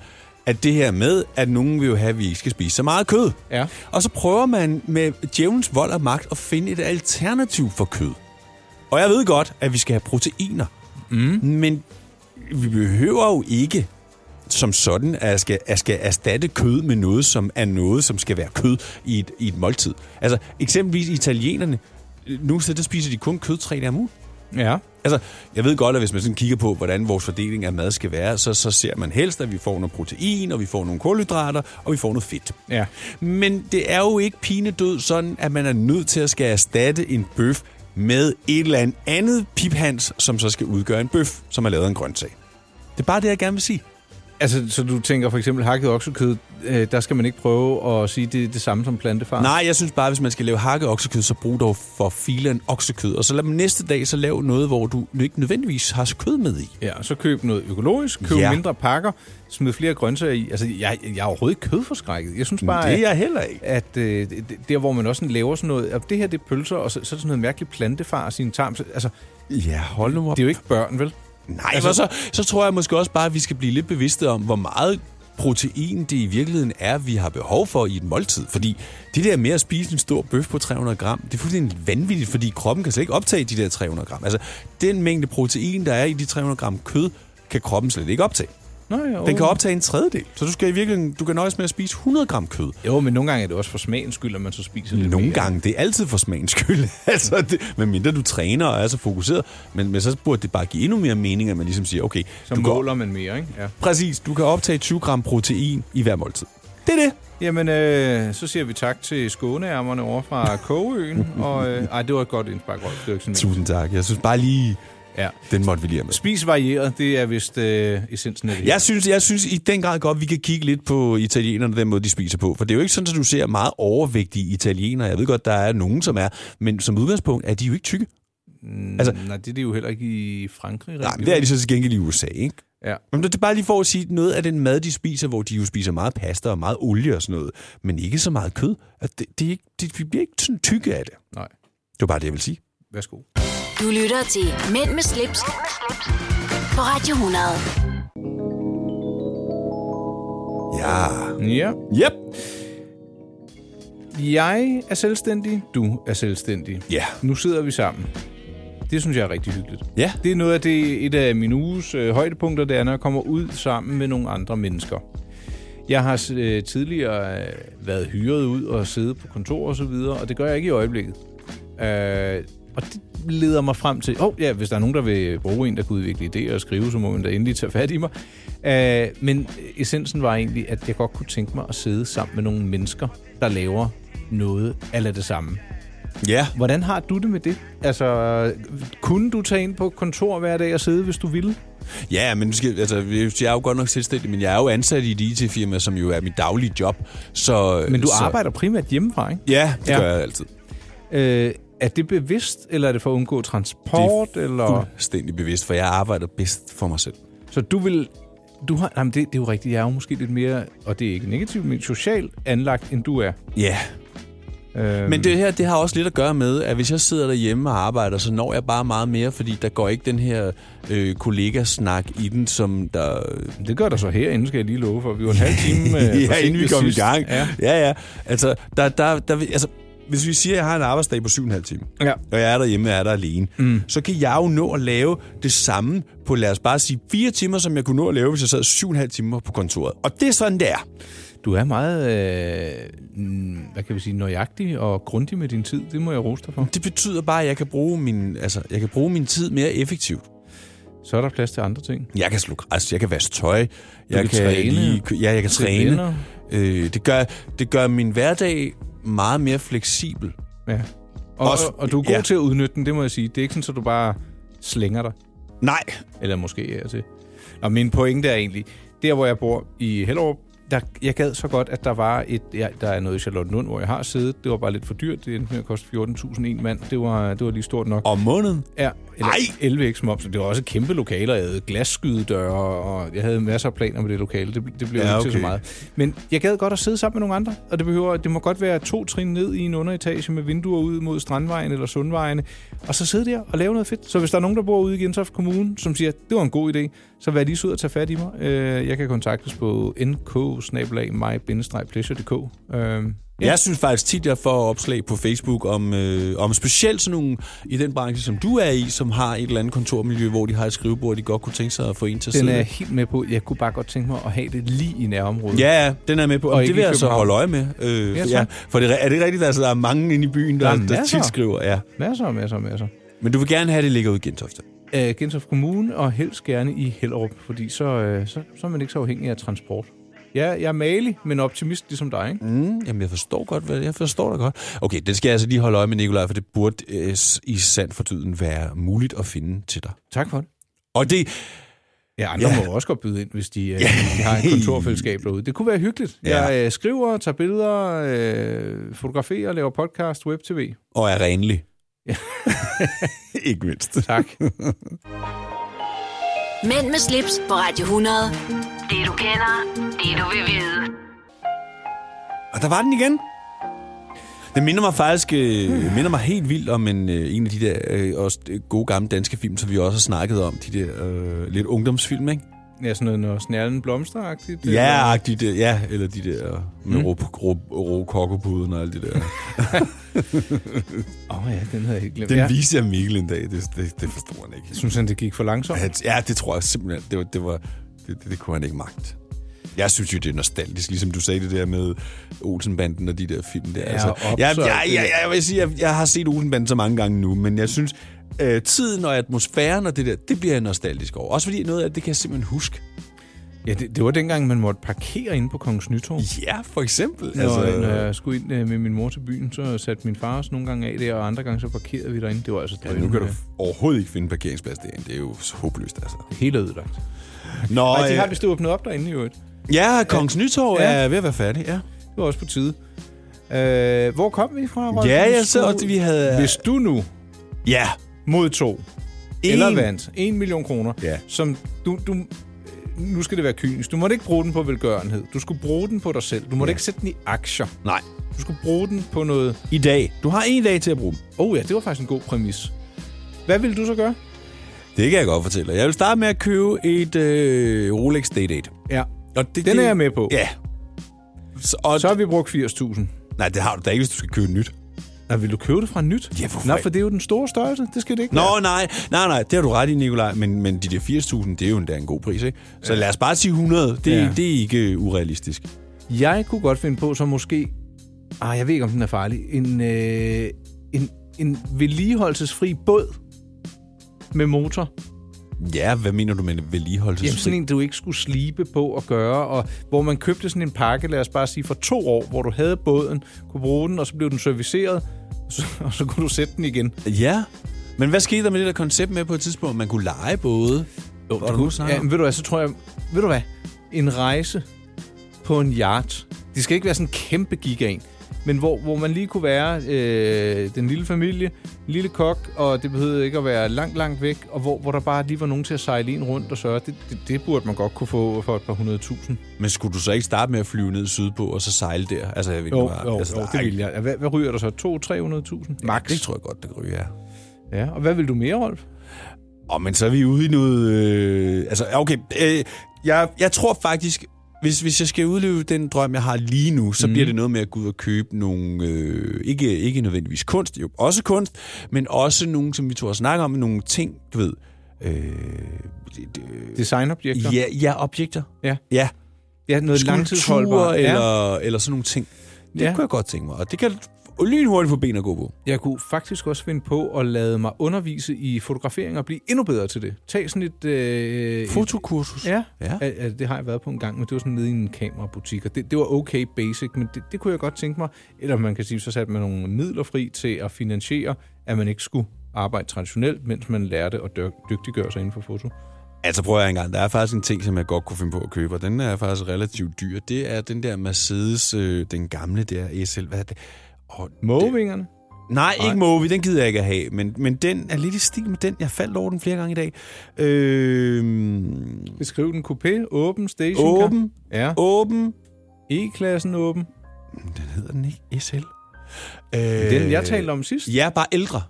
at det her med, at nogen vil jo have, at vi ikke skal spise så meget kød. Ja. Og så prøver man med djævelens vold og magt at finde et alternativ for kød. Og jeg ved godt, at vi skal have proteiner. Mm. Men vi behøver jo ikke som sådan at skal, at skal erstatte kød med noget, som er noget, som skal være kød i et, i et måltid. Altså eksempelvis italienerne, nogle steder der spiser de kun kød tre dage om ugen. Ja. Altså, jeg ved godt, at hvis man sådan kigger på, hvordan vores fordeling af mad skal være, så, så ser man helst, at vi får noget protein, og vi får nogle kulhydrater, og vi får noget fedt. Ja. Men det er jo ikke pinedød sådan, at man er nødt til at skal erstatte en bøf med et eller andet andet piphans, som så skal udgøre en bøf, som er lavet af en grøntsag. Det er bare det, jeg gerne vil sige. Altså, så du tænker for eksempel hakket oksekød, øh, der skal man ikke prøve at sige, det er det samme som plantefar? Nej, jeg synes bare, hvis man skal lave hakket oksekød, så brug dog for filen oksekød. Og så lad dem næste dag så lave noget, hvor du ikke nødvendigvis har kød med i. Ja, så køb noget økologisk, køb Ja. mindre pakker, smid flere grøntsager i. Altså, jeg, jeg er overhovedet ikke kødforskrækket. Jeg synes bare, det er jeg heller ikke. at øh, der, hvor man også laver sådan noget, at det her det er pølser, og så, så er det sådan noget mærkeligt plantefar og sin tarm. Så- Altså, Ja, hold nu op. det er jo ikke børn, vel? Nej, altså, så, så tror jeg måske også bare, at vi skal blive lidt bevidste om, hvor meget protein det i virkeligheden er, vi har behov for i et måltid. Fordi det der med at spise en stor bøf på 300 gram, det er fuldstændig vanvittigt, fordi kroppen kan slet ikke optage de der 300 gram. Altså, den mængde protein, der er i de 300 gram kød, kan kroppen slet ikke optage. Nå, jo. Den kan optage en tredjedel. Så du skal i virkeligheden, du kan nøjes med at spise 100 gram kød. Jo, men nogle gange er det også for smagens skyld, at man så spiser lidt Nogle mere. gange. Det er altid for smagens skyld. (laughs) altså, det, medmindre du træner og er så fokuseret. Men, men så burde det bare give endnu mere mening, at man ligesom siger, okay, Så du kan, måler man mere, ikke? Ja. præcis, du kan optage 20 gram protein i hver måltid. Det er det. Jamen, øh, så siger vi tak til skåneærmerne over fra Kogeøen. (laughs) og, øh, ej, det var et godt indspark, Rolf. Det var ikke sådan Tusind tak. Jeg synes bare lige, Ja. den måtte vi lige have med. Spis varieret, det er vist øh, essensen af det. Jeg synes, jeg synes i den grad godt, vi kan kigge lidt på italienerne, den måde, de spiser på. For det er jo ikke sådan, at du ser meget overvægtige italienere. Jeg ved godt, der er nogen, som er. Men som udgangspunkt er de jo ikke tykke. Mm, altså- Nej, det er det jo heller ikke i Frankrig. Nej, men det er de så til gengæld i USA, ikke? Ja. Men det er bare lige for at sige noget af den mad, de spiser, hvor de jo spiser meget pasta og meget olie og sådan noget, men ikke så meget kød. At det, det, er ikke, det, vi bliver ikke sådan tykke af det. Nej, Det var bare det, jeg vil sige. værsgo. Du lytter til Mænd med slips, på Radio 100. Ja. Ja. Yep. Jeg er selvstændig, du er selvstændig. Ja. Nu sidder vi sammen. Det synes jeg er rigtig hyggeligt. Ja. Det er noget af det, et af min uges øh, højdepunkter, det er, når jeg kommer ud sammen med nogle andre mennesker. Jeg har øh, tidligere øh, været hyret ud og siddet på kontor og så videre, og det gør jeg ikke i øjeblikket. Øh, og det leder mig frem til, oh, ja, hvis der er nogen, der vil bruge en, der kan udvikle idéer og skrive, så må man da endelig tage fat i mig. Øh, men essensen var egentlig, at jeg godt kunne tænke mig at sidde sammen med nogle mennesker, der laver noget af det samme. Ja. Hvordan har du det med det? Altså, kunne du tage ind på kontor hver dag og sidde, hvis du ville? Ja, men skal, altså, jeg er jo godt nok selvstændig, men jeg er jo ansat i et IT-firma, som jo er mit daglige job. Så, Men du så, arbejder primært hjemmefra, ikke? Ja, det ja. gør jeg altid. Øh, er det bevidst, eller er det for at undgå transport? eller? Fuldstændig bevidst, for jeg arbejder bedst for mig selv. Så du vil... Du har, jamen det, det er jo rigtigt, jeg er jo måske lidt mere, og det er ikke negativt, men socialt anlagt, end du er. Ja, Øhm, Men det her, det har også lidt at gøre med, at hvis jeg sidder derhjemme og arbejder, så når jeg bare meget mere, fordi der går ikke den her øh, kollegasnak i den, som der... det gør der så herinde, skal jeg lige love for. Vi var en halv time (laughs) øh, ja, inden vi kom sidst. i gang. Ja. ja. ja. Altså, der, der, der, altså, hvis vi siger, at jeg har en arbejdsdag på 7,5 timer, ja. og jeg er derhjemme og er der alene, mm. så kan jeg jo nå at lave det samme på, lad os bare sige, fire timer, som jeg kunne nå at lave, hvis jeg sad 7,5 timer på kontoret. Og det er sådan, det er. Du er meget, øh, hvad kan vi sige, nøjagtig og grundig med din tid. Det må jeg rose dig for. Det betyder bare, at jeg kan bruge min, altså, jeg kan bruge min tid mere effektivt. Så er der plads til andre ting. Jeg kan slå græs, jeg kan vaske tøj, jeg kan træne, ja, jeg kan træne. Øh, det, gør, det gør min hverdag meget mere fleksibel. Ja. Og, Også- og, og du er god ja. til at udnytte den, det må jeg sige. Det er ikke sådan, at du bare slænger dig. Nej, Eller måske er til. Og min pointe er egentlig, der hvor jeg bor i Hellerup, der, jeg gad så godt, at der var et... Ja, der er noget i Charlotte Lund, hvor jeg har siddet. Det var bare lidt for dyrt. Det endte med at koste 14.000 en mand. Det var, det var lige stort nok. Om måneden? Ja, eller Ej! 11x moms. Det var også kæmpe lokale, og jeg havde glasskydedøre, og jeg havde masser af planer med det lokale. Det, det blev Ja, ja, ikke til så okay. meget. Men jeg gad godt at sidde sammen med nogle andre, og det, behøver, det må godt være to trin ned i en underetage med vinduer ud mod Strandvejen eller Sundvejene, og så sidde der og lave noget fedt. Så hvis der er nogen, der bor ude i Gentofte Kommune, som siger, det var en god idé, så vær lige ud og tage fat i mig. Øh, jeg kan kontaktes på nk pleasuredk øh, Ja. Jeg synes faktisk tit, jeg får opslag på Facebook om, øh, om specielt sådan nogle i den branche, som du er i, som har et eller andet kontormiljø, hvor de har et skrivebord, de godt kunne tænke sig at få en til Den sidde. er jeg helt med på. Jeg kunne bare godt tænke mig at have det lige i nærområdet. Ja, ja, den er med på. Og det vil jeg så holde øje med. Øh, Ja, ja, for det, er det rigtigt, at altså, der er mange inde i byen, Der der, er der, der tit skriver? Ja. Masser masser masser. Men du vil gerne have, det ligger ude i Gentofte? øh, Gentofte Kommune, og helst gerne i Hellerup, fordi så, øh, så, så er man ikke så afhængig af transport. Ja, jeg er malig, men optimist ligesom dig, ikke? Mm, jamen, jeg forstår godt, hvad jeg forstår dig godt. Okay, det skal jeg altså lige holde øje med, Nikolaj, for det burde øh, i sand for dyden være muligt at finde til dig. Tak for det. Og det, Ja, andre Ja. må også godt byde ind, hvis de, øh, de har et (laughs) kontorfællesskab derude. Det kunne være hyggeligt. Ja. Jeg øh, skriver, tager billeder, øh, fotograferer, laver podcast, web-tv. og er renlig. Ja. (laughs) ikke mindst. Tak. (laughs) Mænd med slips på Radio 100. Det du kender, det du vil vide. Og der var den igen. Det minder mig faktisk øh, minder mig helt vildt om en, øh, en af de der øh, også øh, gode gamle danske film, som vi også har snakket om. De der øh, lidt ungdomsfilm, ikke? Ja, sådan noget, når snærlen blomsteragtigt. Ja, de der, ja, eller de der med Mm. ro, ro, ro kokkepuden og alt det der. (laughs) Åh oh, ja, den havde jeg ikke glemt. Den ja. viste jeg Mikkel en dag, det, det, det forstod han ikke. Jeg synes han, det gik for langsomt. Ja, det tror jeg simpelthen, det, var, det, var, det, det, det kunne han ikke magt. Jeg synes jo, det er nostalgisk, ligesom du sagde det der med Olsenbanden og de der film der. Altså, og jeg, opsøg, jeg, jeg, vil sige, jeg, jeg har set Olsenbanden så mange gange nu, men jeg synes, øh, tiden og atmosfæren og det der, det bliver jeg nostalgisk over. Også fordi noget af det kan jeg simpelthen huske. Ja, det, det var dengang, man måtte parkere inde på Kongens Nytorv. Ja, for eksempel. Når, altså, når jeg skulle ind øh, med min mor til byen, så satte min far også nogle gange af der, og andre gange så parkerede vi derinde. Det var altså Ja, nu kan du overhovedet ikke finde parkeringsplads derinde. Det er jo så håbløst, altså. Helt ødelagt. Nå, Nej, de har øh, vist åbnet op derinde i øvrigt. ja, Kongens Nytorv Ja. er ved at være færdig, ja. Det var også på tide. Øh, hvor kom vi fra, Rolf? Ja, jeg så, at vi havde... Hvis du nu Ja, modtog En- eller vandt 1 million kroner, Ja. som du, du, nu skal det være kynisk. Du måtte ikke bruge den på velgørenhed. Du skulle bruge den på dig selv. Du måtte Ja. ikke sætte den i aktier. nej. Du skulle bruge den på noget... I dag. Du har en dag til at bruge dem. Oh ja, det var faktisk en god præmis. Hvad vil du så gøre? Det kan jeg godt fortælle. Jeg vil starte med at købe et øh, Rolex Day-Date. Ja. Og det, Den er jeg med på. Ja. Så, og Så har vi brugt 80.000. Nej, det har du da ikke, hvis du skal købe nyt. Nå, vil du købe det fra nyt? Ja, hvorfor ikke? for det er jo den store størrelse. Det skal det ikke Nå, være. nej, nej, nej, det har du ret i, Nikolaj, men, men de der 80.000, det er jo endda en god pris, ikke? Så lad os bare sige 100, det, Ja. ja. det er ikke urealistisk. Jeg kunne godt finde på så måske... Ah, jeg ved ikke, om den er farlig. En, øh, en, en vedligeholdelsesfri båd med motor. Ja, hvad mener du med vedligeholdelse? Jamen sådan en, du ikke skulle slibe på og gøre, og hvor man købte sådan en pakke, lad os bare sige, for to år, hvor du havde båden, kunne bruge den, og så blev den serviceret, og så, og så kunne du sætte den igen. Ja, men hvad skete der med det der koncept med på et tidspunkt, at man kunne lege både? Jo, nogen snakker ja, men ved du hvad, så tror jeg, ved du hvad, en rejse på en yacht, det skal ikke være sådan en kæmpe gigaen, men hvor, hvor man lige kunne være øh, den lille familie, en lille kok, og det behøvede ikke at være langt, langt væk, og hvor, hvor der bare lige var nogen til at sejle en rundt og sørge. Det, det, det burde man godt kunne få for et par hundrede tusind. Men skulle du så ikke starte med at flyve ned sydpå og så sejle der? Altså, jeg ved ikke, Jo, hvor- jo, altså, jo, det er vil jeg. Hvad, hvad ryger der så? 200-300.000? Max? Det tror jeg godt, det ryger, ja. Ja, og hvad vil du mere, Rolf? Og men så er vi ude i noget... Øh, altså, okay. Øh, jeg, jeg tror faktisk, hvis, hvis jeg skal udleve den drøm, jeg har lige nu, så Mhm. mm. bliver det noget med at gå ud og købe nogle... Øh, ikke, ikke nødvendigvis kunst, jo også kunst, men også nogle, som vi tror at snakke om, nogle ting, du ved... Øh, Designobjekter? ja, ja, objekter. Ja. Ja, ja noget langtidsholdbart. Ja. eller, eller sådan nogle ting. Det ja. kunne jeg godt tænke mig, og det kan lynhurtigt få ben at gå på. Jeg kunne faktisk også finde på at lade mig undervise i fotografering og blive endnu bedre til det. Tag sådan et... Øh, Fotokursus. Et, ja, Ja. ja. Det har jeg været på en gang, men det var sådan nede i en kamerabutik, og det, det var okay basic, men det, det kunne jeg godt tænke mig. Eller man kan sige, så satte man nogle midler fri til at finansiere, at man ikke skulle arbejde traditionelt, mens man lærte at dyg- dygtiggøre sig inden for foto. Altså prøv at engang, der er faktisk en ting, som jeg godt kunne finde på at købe, og den er faktisk relativt dyr. Det er den der Mercedes, øh, den gamle der SL. Hvad er det? Oh, Mågevingerne? Nej, ikke Movi, den gider jeg ikke at have, men, men den er lidt i stil med den. Jeg faldt over den flere gange i dag. Øh, Beskriv den coupé, åben, station åben, Ja. åben. E-klassen åben. Den hedder den ikke SL. Øh, Den, jeg talte om sidst? Ja, bare ældre.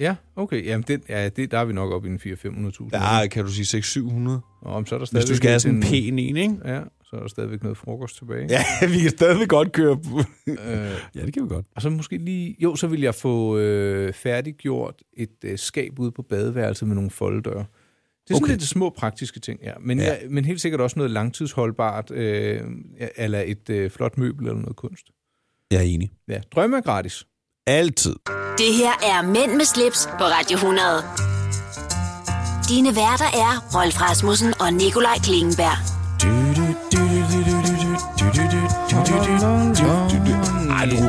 Ja, okay. Jamen, den, ja, det, der er vi nok oppe i en 400-500.000. Der kan du sige 600-700. Om, så er der Hvis stadigvæk du skal have sådan en pæn en, ikke? Ja, så er der stadigvæk noget frokost tilbage. Ja, vi kan stadigvæk godt køre på. Øh, Ja, det kan vi godt. og så måske lige... Jo, så vil jeg få øh, færdiggjort et øh, skab ude på badeværelset med nogle folddøre. Det er sådan Okay. lidt små praktiske ting, ja. Men, ja. Jeg, men helt sikkert også noget langtidsholdbart, øh, eller et øh, flot møbel eller noget kunst. Jeg er enig. Ja, drømme er gratis. Altid. Det her er Mænd med slips på Radio 100. Dine værter er Rolf Rasmussen og Nikolaj Klingenberg.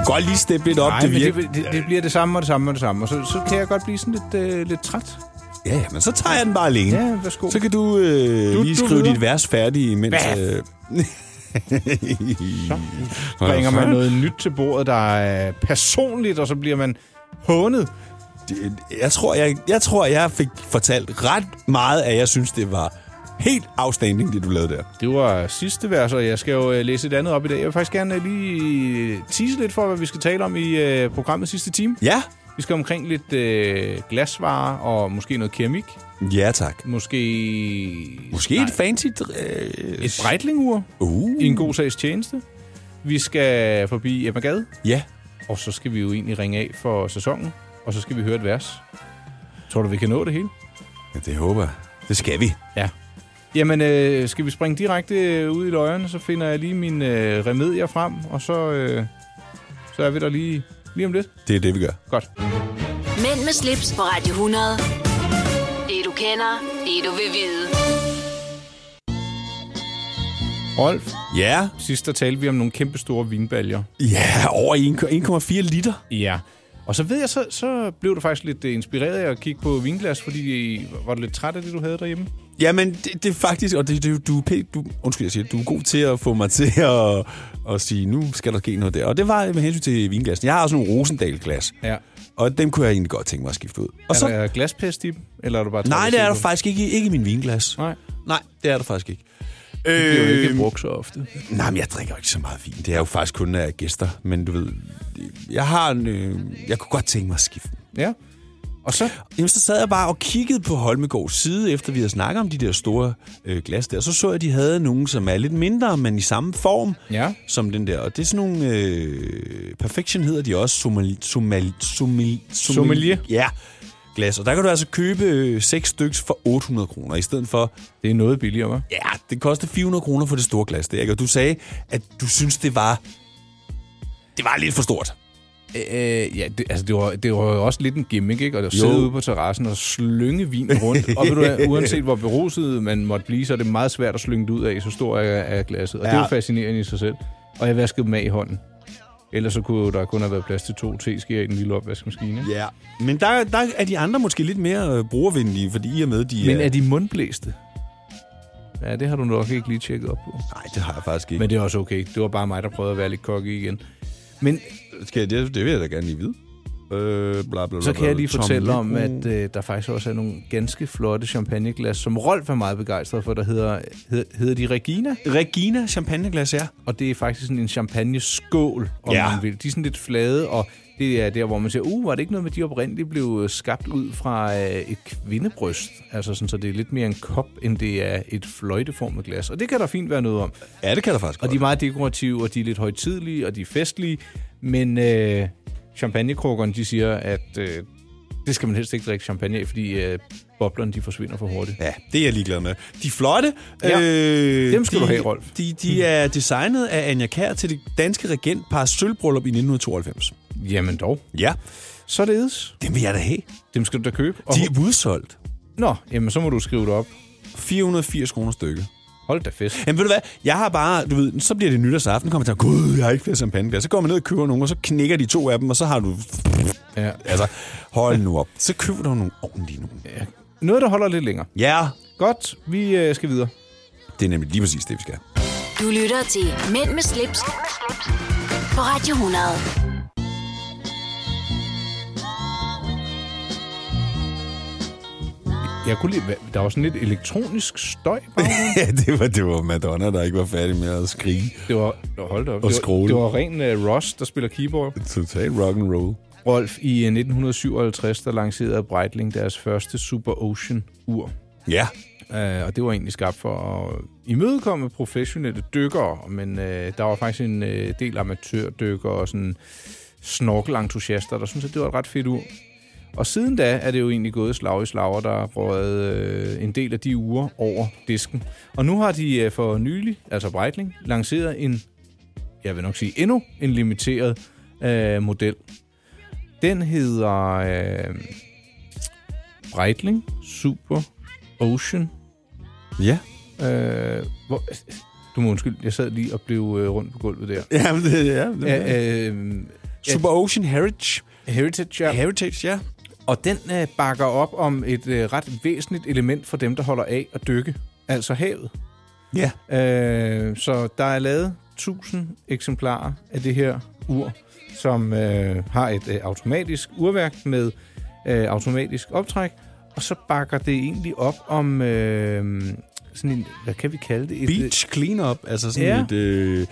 Kunne godt lige steppe lidt op. Nej, det men virker. det, det, det bliver det samme og det samme og det samme. Og så, så kan jeg godt blive sådan lidt, øh, lidt træt. Ja, ja, men så tager jeg den bare alene. Ja, værsgo. Så kan du, øh, Du- lige du skrive videre. dit vers færdigt, mens... Øh... Så (laughs) bringer man noget nyt til bordet, der er personligt, og så bliver man hånet. Jeg tror, jeg, jeg tror, jeg fik fortalt ret meget, at jeg synes, det var helt afstanding, det du lavede der. Det var sidste vers, og jeg skal jo øh, læse et andet op i dag. Jeg vil faktisk gerne øh, lige tease lidt for, hvad vi skal tale om i øh, programmet sidste time. Ja? Vi skal omkring lidt øh, glasvarer og måske noget keramik. Ja, tak. Måske... Måske Nej, et fancy... Øh... et brejtlingur Uh. i en god sags tjeneste. Vi skal forbi Emma Gade, Ja. og så skal vi jo egentlig ringe af for sæsonen. Og så skal vi høre et vers. Tror du, vi kan nå det hele? ja, det håber jeg. Det skal vi. Ja. Jamen, øh, skal vi springe direkte øh, ud i løjerne, så finder jeg lige mine øh, remedier frem, og så, øh, så er vi der lige, lige om lidt. Det er det, vi gør. Godt. Mænd med slips på Radio 100. Det du kender, det du vil vide. Rolf, Ja. sidst der talte vi om nogle kæmpe store vinbaljer. Ja, over 1,4 liter. Ja. Og så ved jeg, så, så blev du faktisk lidt øh, inspireret af at kigge på vinglas, fordi var du lidt træt af det, du havde derhjemme? Jamen, det, det er faktisk, og det, det, du, du, undskyld, jeg siger, du er god til at få mig (laughs) til at, at sige, nu skal der ske noget der. Og det var med hensyn til vinglasen. Jeg har også nogle Rosendal-glas, Ja. og dem kunne jeg egentlig godt tænke mig at skifte ud. Og Er så, der glaspest i dem, eller er du bare nej, det er der faktisk ikke, ikke i min vinglas. Nej, Nej, det er der faktisk ikke. det bliver jo ikke Øh, brugt så ofte. Nej, men jeg drikker ikke så meget vin. Det er jo faktisk kun af gæster. Men du ved, jeg har en, øh, jeg kunne godt tænke mig at skifte. Ja. Og så, Jamen, så sad jeg bare og kiggede på Holmegårds side, efter vi havde snakket om de der store øh, glas der. Så så jeg, at de havde nogle, som er lidt mindre, men i samme form ja, som den der. Og det er sådan nogle... Øh, Perfection hedder de også. Sommelier. Sommelier. Sommelier. Sommelier. Ja, glas. Og der kan du altså købe øh, 6 styks for 800 kroner, i stedet for... det er noget billigere, hva'? Ja, det koster 400 kroner for det store glas. Det, ikke? Og du sagde, at du synes, det var... Det var lidt for stort. Øh, ja, det, altså det var, det var jo også lidt en gimmick, ikke? Og at Jo. sidde ude på terrassen og slynge vin rundt. og ved du, hvad, (laughs) uanset hvor beruset man måtte blive, så er det meget svært at slynge det ud af, så stor er, er glasset. Og ja. det var fascinerende i sig selv. Og jeg vaskede dem af i hånden. Ellers så kunne der kun have været plads til to teskeer i den lille opvaskemaskine. Ja. Men der, der er de andre måske lidt mere øh, brugervenlige, fordi i og med, de Men er de mundblæste? Ja, det har du nok ikke lige tjekket op på. Nej, det har jeg faktisk ikke. Men det er også okay. Det var bare mig, der prøvede at være lidt kokke igen. Men Skal jeg, det, det vil jeg da gerne lige vide. Øh, bla, bla, bla, Så kan jeg lige Tom fortælle om, Ligro. at øh, der faktisk også er nogle ganske flotte champagneglas, som Rolf er meget begejstret for, der hedder, hedder, hedder de Regina. Regina champagneglas, ja. Og det er faktisk sådan en champagneskål, om Ja. man vil. De er sådan lidt flade, og det er der, hvor man siger, uh, var det ikke noget med, de oprindeligt blev skabt ud fra øh, et kvindebryst? Altså sådan, så det er lidt mere en kop, end det er et fløjteformet glas. Og det kan der fint være noget om. Ja, det kan der faktisk Og de er meget dekorative, og de er lidt højtidlige, og de er festlige. Men øh, champagnekrukkerne, de siger, at øh, det skal man helst ikke drikke champagne af, fordi øh, boblerne, de forsvinder for hurtigt. Ja, det er jeg ligeglad med. De er flotte. Ja, øh, dem skal de, du have, Rolf. De, de er designet af Anja Kær til det danske regentpars sølvbryllup i 1992. Jamen dog. Ja, Således. dem vil jeg da have. Dem skal du da købe. Og, De er udsolgt. Nå, jamen så må du skrive det op. 480 kroner stykket. Hold da fest. Jamen ved du hvad, jeg har bare, du ved, så bliver det nytårsaften, kommer til, gud, jeg har ikke flere champagneglas. Så går man ned og køber nogle, og så knækker de to af dem, og så har du, Ja. altså, hold nu op. Så køber du nogle ordentlige nogle. ja. Noget, der holder lidt længere. Ja, Godt, vi øh, skal videre. Det er nemlig lige præcis det, vi skal. Du lytter til Mænd med slips, på Radio 100. Jeg kunne lide, der var sådan lidt elektronisk støj. (laughs) Ja, det var, det var Madonna, der ikke var færdig med at skrige. det var, hold op. Og det, var, det var ren uh, Ross, der spiller keyboard. Total rock and roll. Rolf, i øh, 1957, der lancerede Breitling deres første Super Ocean ur. Ja. Uh, og det var egentlig skabt for at imødekomme professionelle dykkere, men uh, der var faktisk en uh, del amatørdykkere og sådan snorkelentusiaster, der syntes, at det var et ret fedt ur. Og siden da er det jo egentlig gået slag i slag, og der er røget øh, en del af de uger over disken. Og nu har de øh, for nylig, altså Breitling, lanceret en, jeg vil nok sige endnu en limiteret øh, model. Den hedder øh, Breitling Super Ocean. Ja. Øh, hvor, du må undskylde, jeg sad lige og blev øh, rundt på gulvet der. Ja, men det, ja, det, ja. Øh, øh, Super Ocean Heritage. Heritage, ja. Heritage, ja. Og den øh, bakker op om et øh, ret væsentligt element for dem, der holder af at dykke, altså havet. Ja. Øh, så der er lavet 1000 eksemplarer af det her ur, som øh, har et øh, automatisk urværk med øh, automatisk optræk, og så bakker det egentlig op om øh, sådan en, hvad kan vi kalde det? Et, Beach cleanup, altså sådan Ja. et... Øh,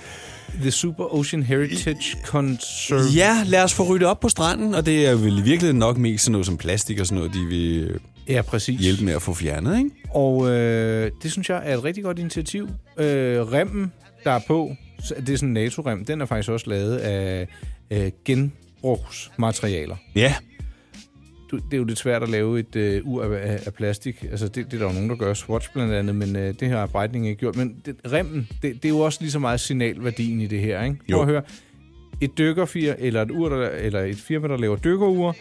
The Super Ocean Heritage Conserve. ja, lad os få ryddet op på stranden, og det er vel i virkeligheden nok mest sådan noget som plastik og sådan noget, de vil ja, præcis. hjælpe med at få fjernet, ikke? Og øh, det synes jeg er et rigtig godt initiativ. Øh, remmen, der er på, så- det er sådan en NATO-rem, den er faktisk også lavet af øh, genbrugsmaterialer. Ja. Du, det er jo lidt svært at lave et øh, ur af, af, plastik. Altså, det, det er der jo nogen, der gør. Swatch blandt andet, men øh, det har Breitling ikke gjort. Men det, remmen, det, det er jo også lige så meget signalværdien i det her, ikke? Jo. Prøv at høre. Et dykkerfir, eller et, ur, der, eller et firma, der laver dykkerure,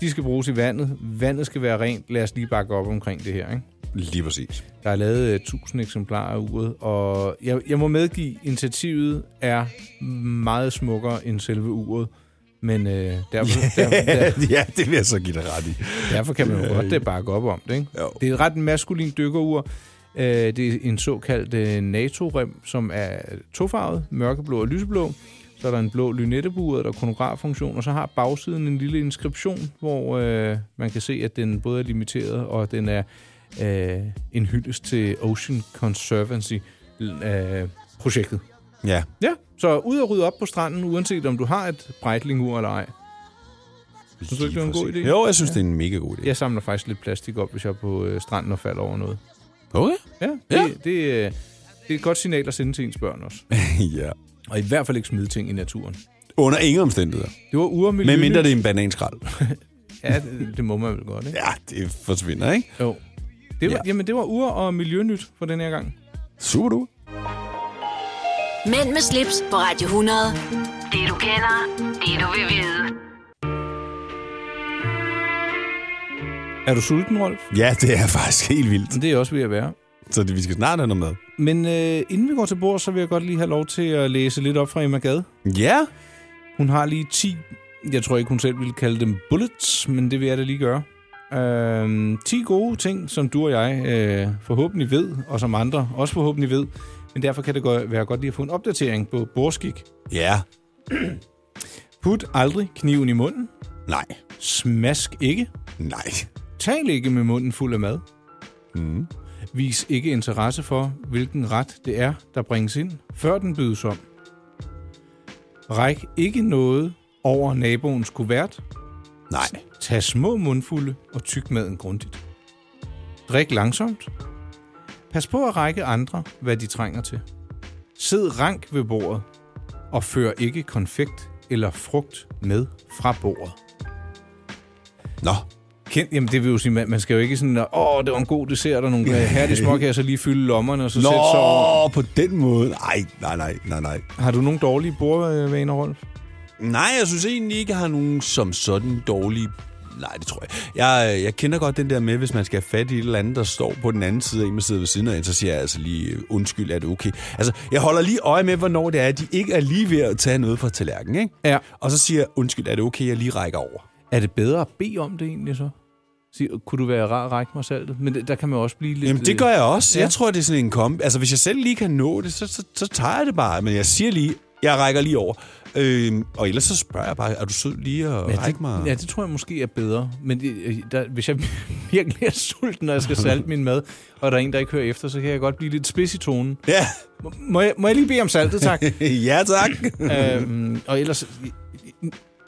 de skal bruges i vandet. Vandet skal være rent. Lad os lige bakke op omkring det her, ikke? Lige præcis. Der er lavet øh, 1000 eksemplarer af uret, og jeg, jeg må medgive, initiativet er meget smukkere end selve uret. Men øh, derfor, derfor, (laughs) der, ja, det vil jeg så give dig ret i. derfor kan man jo godt øh, bakke op om det. Ikke? Jo. Det er et ret maskulin dykkerur. Øh, det er en såkaldt øh, NATO-rem, som er tofarvet, mørkeblå og lyseblå. Så er der en blå lynettebue, der er kronograffunktion, og så har bagsiden en lille inskription, hvor øh, man kan se, at den både er limiteret, og den er øh, en hyldest til Ocean Conservancy øh, projektet. Ja. Ja, så ud og rydde op på stranden, uanset om du har et Breitling-ur eller ej. Synes du ikke, det er en god idé? Jo, jeg synes, det er en mega god idé. Jeg samler faktisk lidt plastik op, hvis jeg er på øh, stranden og falder over noget. Okay. Ja, det, Ja. ja. Det, øh, det er et godt signal at sende til ens børn også. (laughs) ja. Og i hvert fald ikke smide ting i naturen. Under ingen omstændigheder. Det var ure miljø. Med mindre det er en bananskrald. (laughs) Ja, det, det må man vel godt, ikke? Ja, det forsvinder, ikke? Jo. Det var, Ja. ja. Jamen, det var ur- og miljønyt for den her gang. Super du. Mænd med slips på Radio 100. Det du kender, det du vil vide. Er du sulten, Rolf? Ja, det er faktisk helt vildt. Det er også ved at være. Så det, vi skal snart have noget med. Men øh, inden vi går til bord, så vil jeg godt lige have lov til at læse lidt op fra Emma Gad. Ja. Hun har lige 10, jeg tror ikke hun selv ville kalde dem bullets, men det vil jeg da lige gøre. Øhm, 10 gode ting, som du og jeg øh, forhåbentlig ved, og som andre også forhåbentlig ved. Men derfor kan det gå- være godt lige at få en opdatering på borskik. Ja. (clears throat) Put aldrig kniven i munden. Nej. Smask ikke. Nej. Tal ikke med munden fuld af mad. Mm. Vis ikke interesse for, hvilken ret det er, der bringes ind, før den bydes om. Ræk ikke noget over naboens kuvert. Nej. Tag små mundfulde og tyk maden grundigt. Drik langsomt. Pas på at række andre, hvad de trænger til. Sid rank ved bordet, og før ikke konfekt eller frugt med fra bordet. Nå. Kend, jamen det vil jo sige, man, man skal jo ikke sådan, åh, det var en god dessert, og nogle herlige småkager, så lige fylde lommerne, og så Nå, sætte sig over. på den måde. Nej, nej, nej, nej, nej. Har du nogle dårlige bordvaner, Rolf? Nej, jeg synes egentlig ikke, jeg har nogen som sådan dårlige... Nej, det tror jeg. jeg. Jeg kender godt den der med, hvis man skal have fat i et eller andet, der står på den anden side af en, man sidder ved siden af en, så siger jeg altså lige, øh, undskyld, er det okay? Altså, jeg holder lige øje med, hvornår det er, at de ikke er lige ved at tage noget fra tallerkenen, ikke? Ja. Og så siger jeg, undskyld, er det okay, jeg lige rækker over? Er det bedre at bede om det egentlig så? Sig, kunne du være rar at række mig saltet? Men der kan man også blive lidt... Jamen, det gør jeg også. Ja. Jeg tror, det er sådan en kombi. Altså, hvis jeg selv lige kan nå det, så, så, så tager jeg det bare. Men jeg siger lige, jeg rækker lige over. Øhm, og ellers så spørger jeg bare, er du sød lige at Ja, række mig? det, ja, det tror jeg måske er bedre. Men det, øh, der, hvis jeg (laughs) virkelig er sulten, når jeg skal salte min mad, og der er en, der ikke hører efter, så kan jeg godt blive lidt spids i tonen. Ja. Må- Må jeg, må jeg lige bede om saltet, tak? (laughs) ja, tak. øhm, og ellers,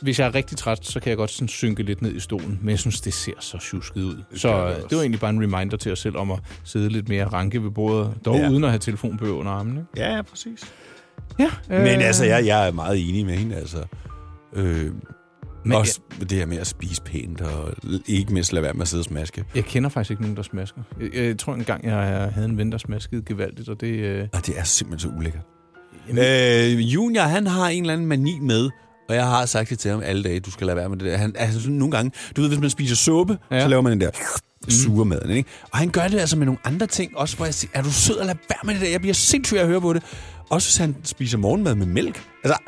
hvis jeg er rigtig træt, så kan jeg godt sådan synke lidt ned i stolen. Men jeg synes, det ser så tjusket ud. Så det øh, også. det var egentlig bare en reminder til os selv om at sidde lidt mere ranke ved bordet. Dog Ja. uden at have telefonbøger under armen. Ikke? ja, ja, præcis. Ja, Men altså, jeg, jeg er meget enig med hende, altså. Øh, Men også det her med at spise pænt, og ikke mindst lade være med at sidde og smaske. Jeg kender faktisk ikke nogen, der smasker. Jeg, jeg tror engang, jeg havde en ven, der smaskede gevaldigt, og det... Øh, Og det er simpelthen så ulækkert. Øh, junior, han har en eller anden mani med, og jeg har sagt det til ham alle dage, du skal lade være med det der. Han, altså, sådan nogle gange, du ved, hvis man spiser suppe, ja. Så laver man den der sure maden, ikke? Og han gør det altså med nogle andre ting, også hvor jeg siger, er du sød at lade være med det der? Jeg bliver sindssyg at høre på det. Også hvis han spiser morgenmad med mælk. Altså,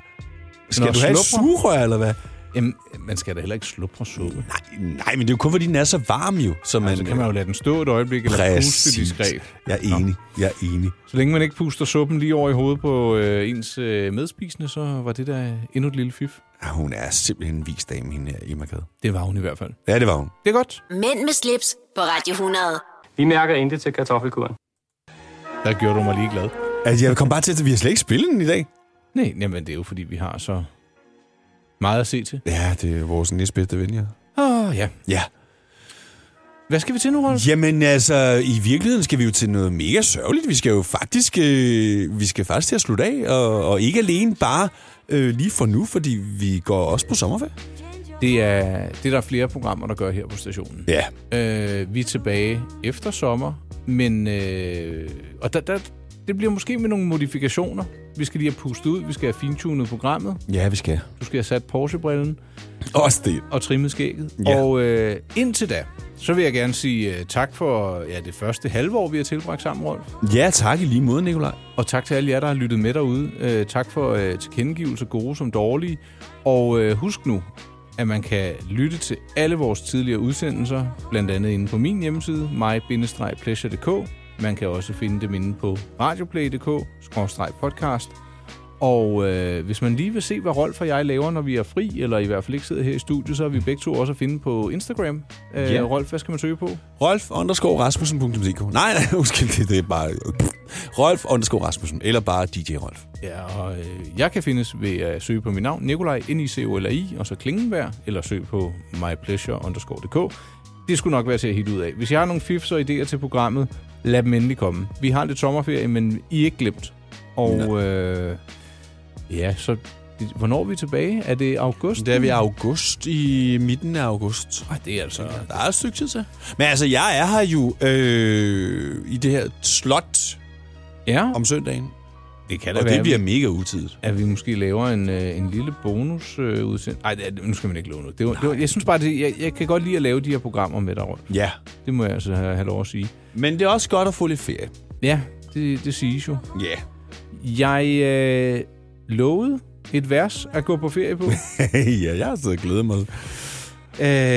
skal Nå, du have et slupre? sugerør, eller hvad? jamen, man skal da heller ikke slubre suppe. Nej, nej, men det er jo kun, fordi den er så varm jo. Så man, Man, så kan man jo lade den stå et øjeblik, eller puste diskret. Jeg er enig. Jeg er enig. Så længe man ikke puster suppen lige over i hovedet på øh, ens øh, medspisende, så var det da endnu et lille fif. Ja, hun er simpelthen en vis dame, hende her, Emma Gade. Det var hun i hvert fald. Ja, det var hun. Det er godt. Mænd med slips på Radio 100. Vi mærker intet til kartoffelkuren. Der gjorde du mig lige glad. Altså, jeg kom bare til, at vi har slet ikke spillet den i dag. Nej, jamen det er jo fordi, vi har så meget at se til. Ja, det er vores næstbedste ven, ja. Åh, oh, ja. Ja. Hvad skal vi til nu, Rolf? Jamen altså, i virkeligheden skal vi jo til noget mega sørgeligt. Vi skal jo faktisk, øh, vi skal faktisk til at slutte af, og, og ikke alene bare øh, lige for nu, fordi vi går også på sommerferie. Det er, det er der flere programmer, der gør her på stationen. Ja. Øh, vi er tilbage efter sommer, men øh, og der, der, det bliver måske med nogle modifikationer. Vi skal lige have pustet ud, vi skal have fintunet programmet, Ja, vi skal. du skal have sat Porsche-brillen Også det. og trimmet skægget. Ja. Og øh, indtil da, så vil jeg gerne sige øh, tak for ja, det første halve år, vi har tilbragt sammen, Rolf. Ja, tak i lige måde, Nikolaj. Og tak til alle jer, der har lyttet med derude. Øh, tak for øh, tilkendegivelser, gode som dårlige. Og øh, husk nu, at man kan lytte til alle vores tidligere udsendelser, blandt andet inde på min hjemmeside, my-pleasure.dk. Man kan også finde dem inde på radioplay.dk-podcast. Og øh, hvis man lige vil se, hvad Rolf og jeg laver, når vi er fri, eller i hvert fald ikke sidder her i studiet, så er vi begge to også at finde på Instagram. Øh, Ja. Rolf, hvad skal man søge på? Rolf underscore Rasmussen.dk Nej, nej, (laughs) undskyld, det, det er bare... Rolf underscore Rasmussen, eller bare DJ Rolf. Ja, og øh, jeg kan findes ved at søge på mit navn, Nikolaj, n i c o l i og så Klingenberg, eller søg på mypleasure.dk. Det skulle nok være til at hitte ud af. Hvis jeg har nogle fifs og idéer til programmet, lad dem endelig komme. Vi har lidt sommerferie, men I er ikke glemt. Og øh, ja, så hvornår er vi tilbage? Er det august? Det er vi i august, i midten af august. Ej, det er altså... Der er et stykke tid til. Men altså, jeg er her jo øh, i det her slot Ja, om søndagen. Det kan Og være, det bliver vi- mega utidigt. at vi måske laver en, øh, en lille bonus øh, udsendelse. Nej, nu skal man ikke love noget. Det var, det var, jeg synes bare, det, jeg, jeg kan godt lide at lave de her programmer med dig, Rolf. Ja. Det må jeg altså have, have lov at sige. Men det er også godt at få lidt ferie. Ja, det, det siges jo. Ja. Jeg øh, lovede et vers at gå på ferie på. (laughs) ja, jeg har siddet og glædet mig. øh,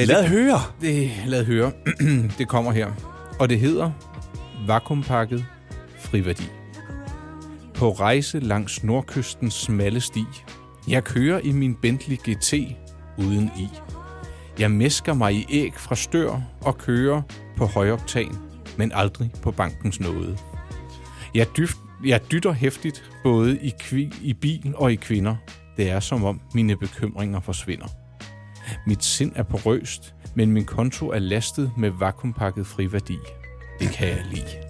Lad høre. det, lad høre. (clears throat) det kommer her. Og det hedder Vakuumpakket friværdi. På rejse langs nordkystens smalle sti. Jeg kører i min Bentley GT uden i. Jeg mesker mig i æg fra stør og kører på højoktan, men aldrig på bankens nåde. Jeg, dyft, jeg dytter hæftigt både i, kvi, i bil og i kvinder. Det er som om mine bekymringer forsvinder. Mit sind er porøst, men min konto er lastet med vakuumpakket friværdi. Det kan jeg lide.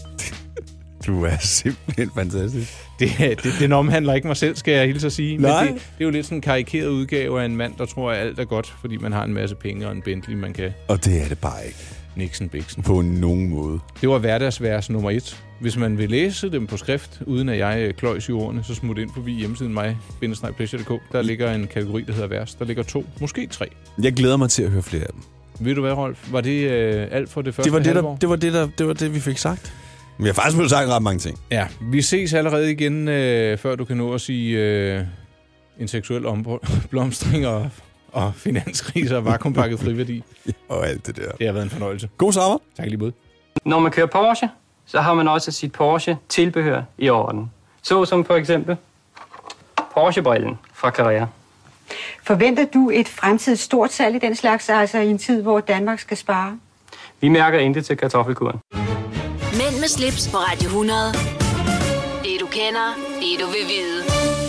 Du er simpelthen fantastisk. Det, det, den omhandler ikke mig selv, skal jeg hilse at sige. Nej. Men det, det er jo lidt sådan en karikeret udgave af en mand, der tror, at alt er godt, fordi man har en masse penge og en Bentley, man kan Og det er det bare ikke. Nixon Bixen. På nogen måde. Det var hverdagsvers nummer et. Hvis man vil læse dem på skrift, uden at jeg øh, kløjs i ordene, så smut ind forbi hjemmesiden mig. Der ligger en kategori, der hedder vers. Der ligger to, måske tre. Jeg glæder mig til at høre flere af dem. Ved du hvad, Rolf? Var det øh, alt for det første Det var det, halvår? der, det, var det, der, det var det, vi fik sagt. Vi har faktisk fået sagt ret mange ting. Ja, vi ses allerede igen, øh, før du kan nå at sige øh, en seksuel omblomstring (laughs) og, og finanskriser og vakuumpakket friværdi. (laughs) Og alt det der. Det har været en fornøjelse. God sommer. Tak lige måde. Når man kører Porsche, så har man også sit Porsche-tilbehør i orden. Så som for eksempel Porsche-brillen fra Carrera. Forventer du et fremtidigt stort salg i den slags, altså i en tid, hvor Danmark skal spare? Vi mærker intet til kartoffelkuren. Med slips på Radio 100. Det du kender, det du vil vide.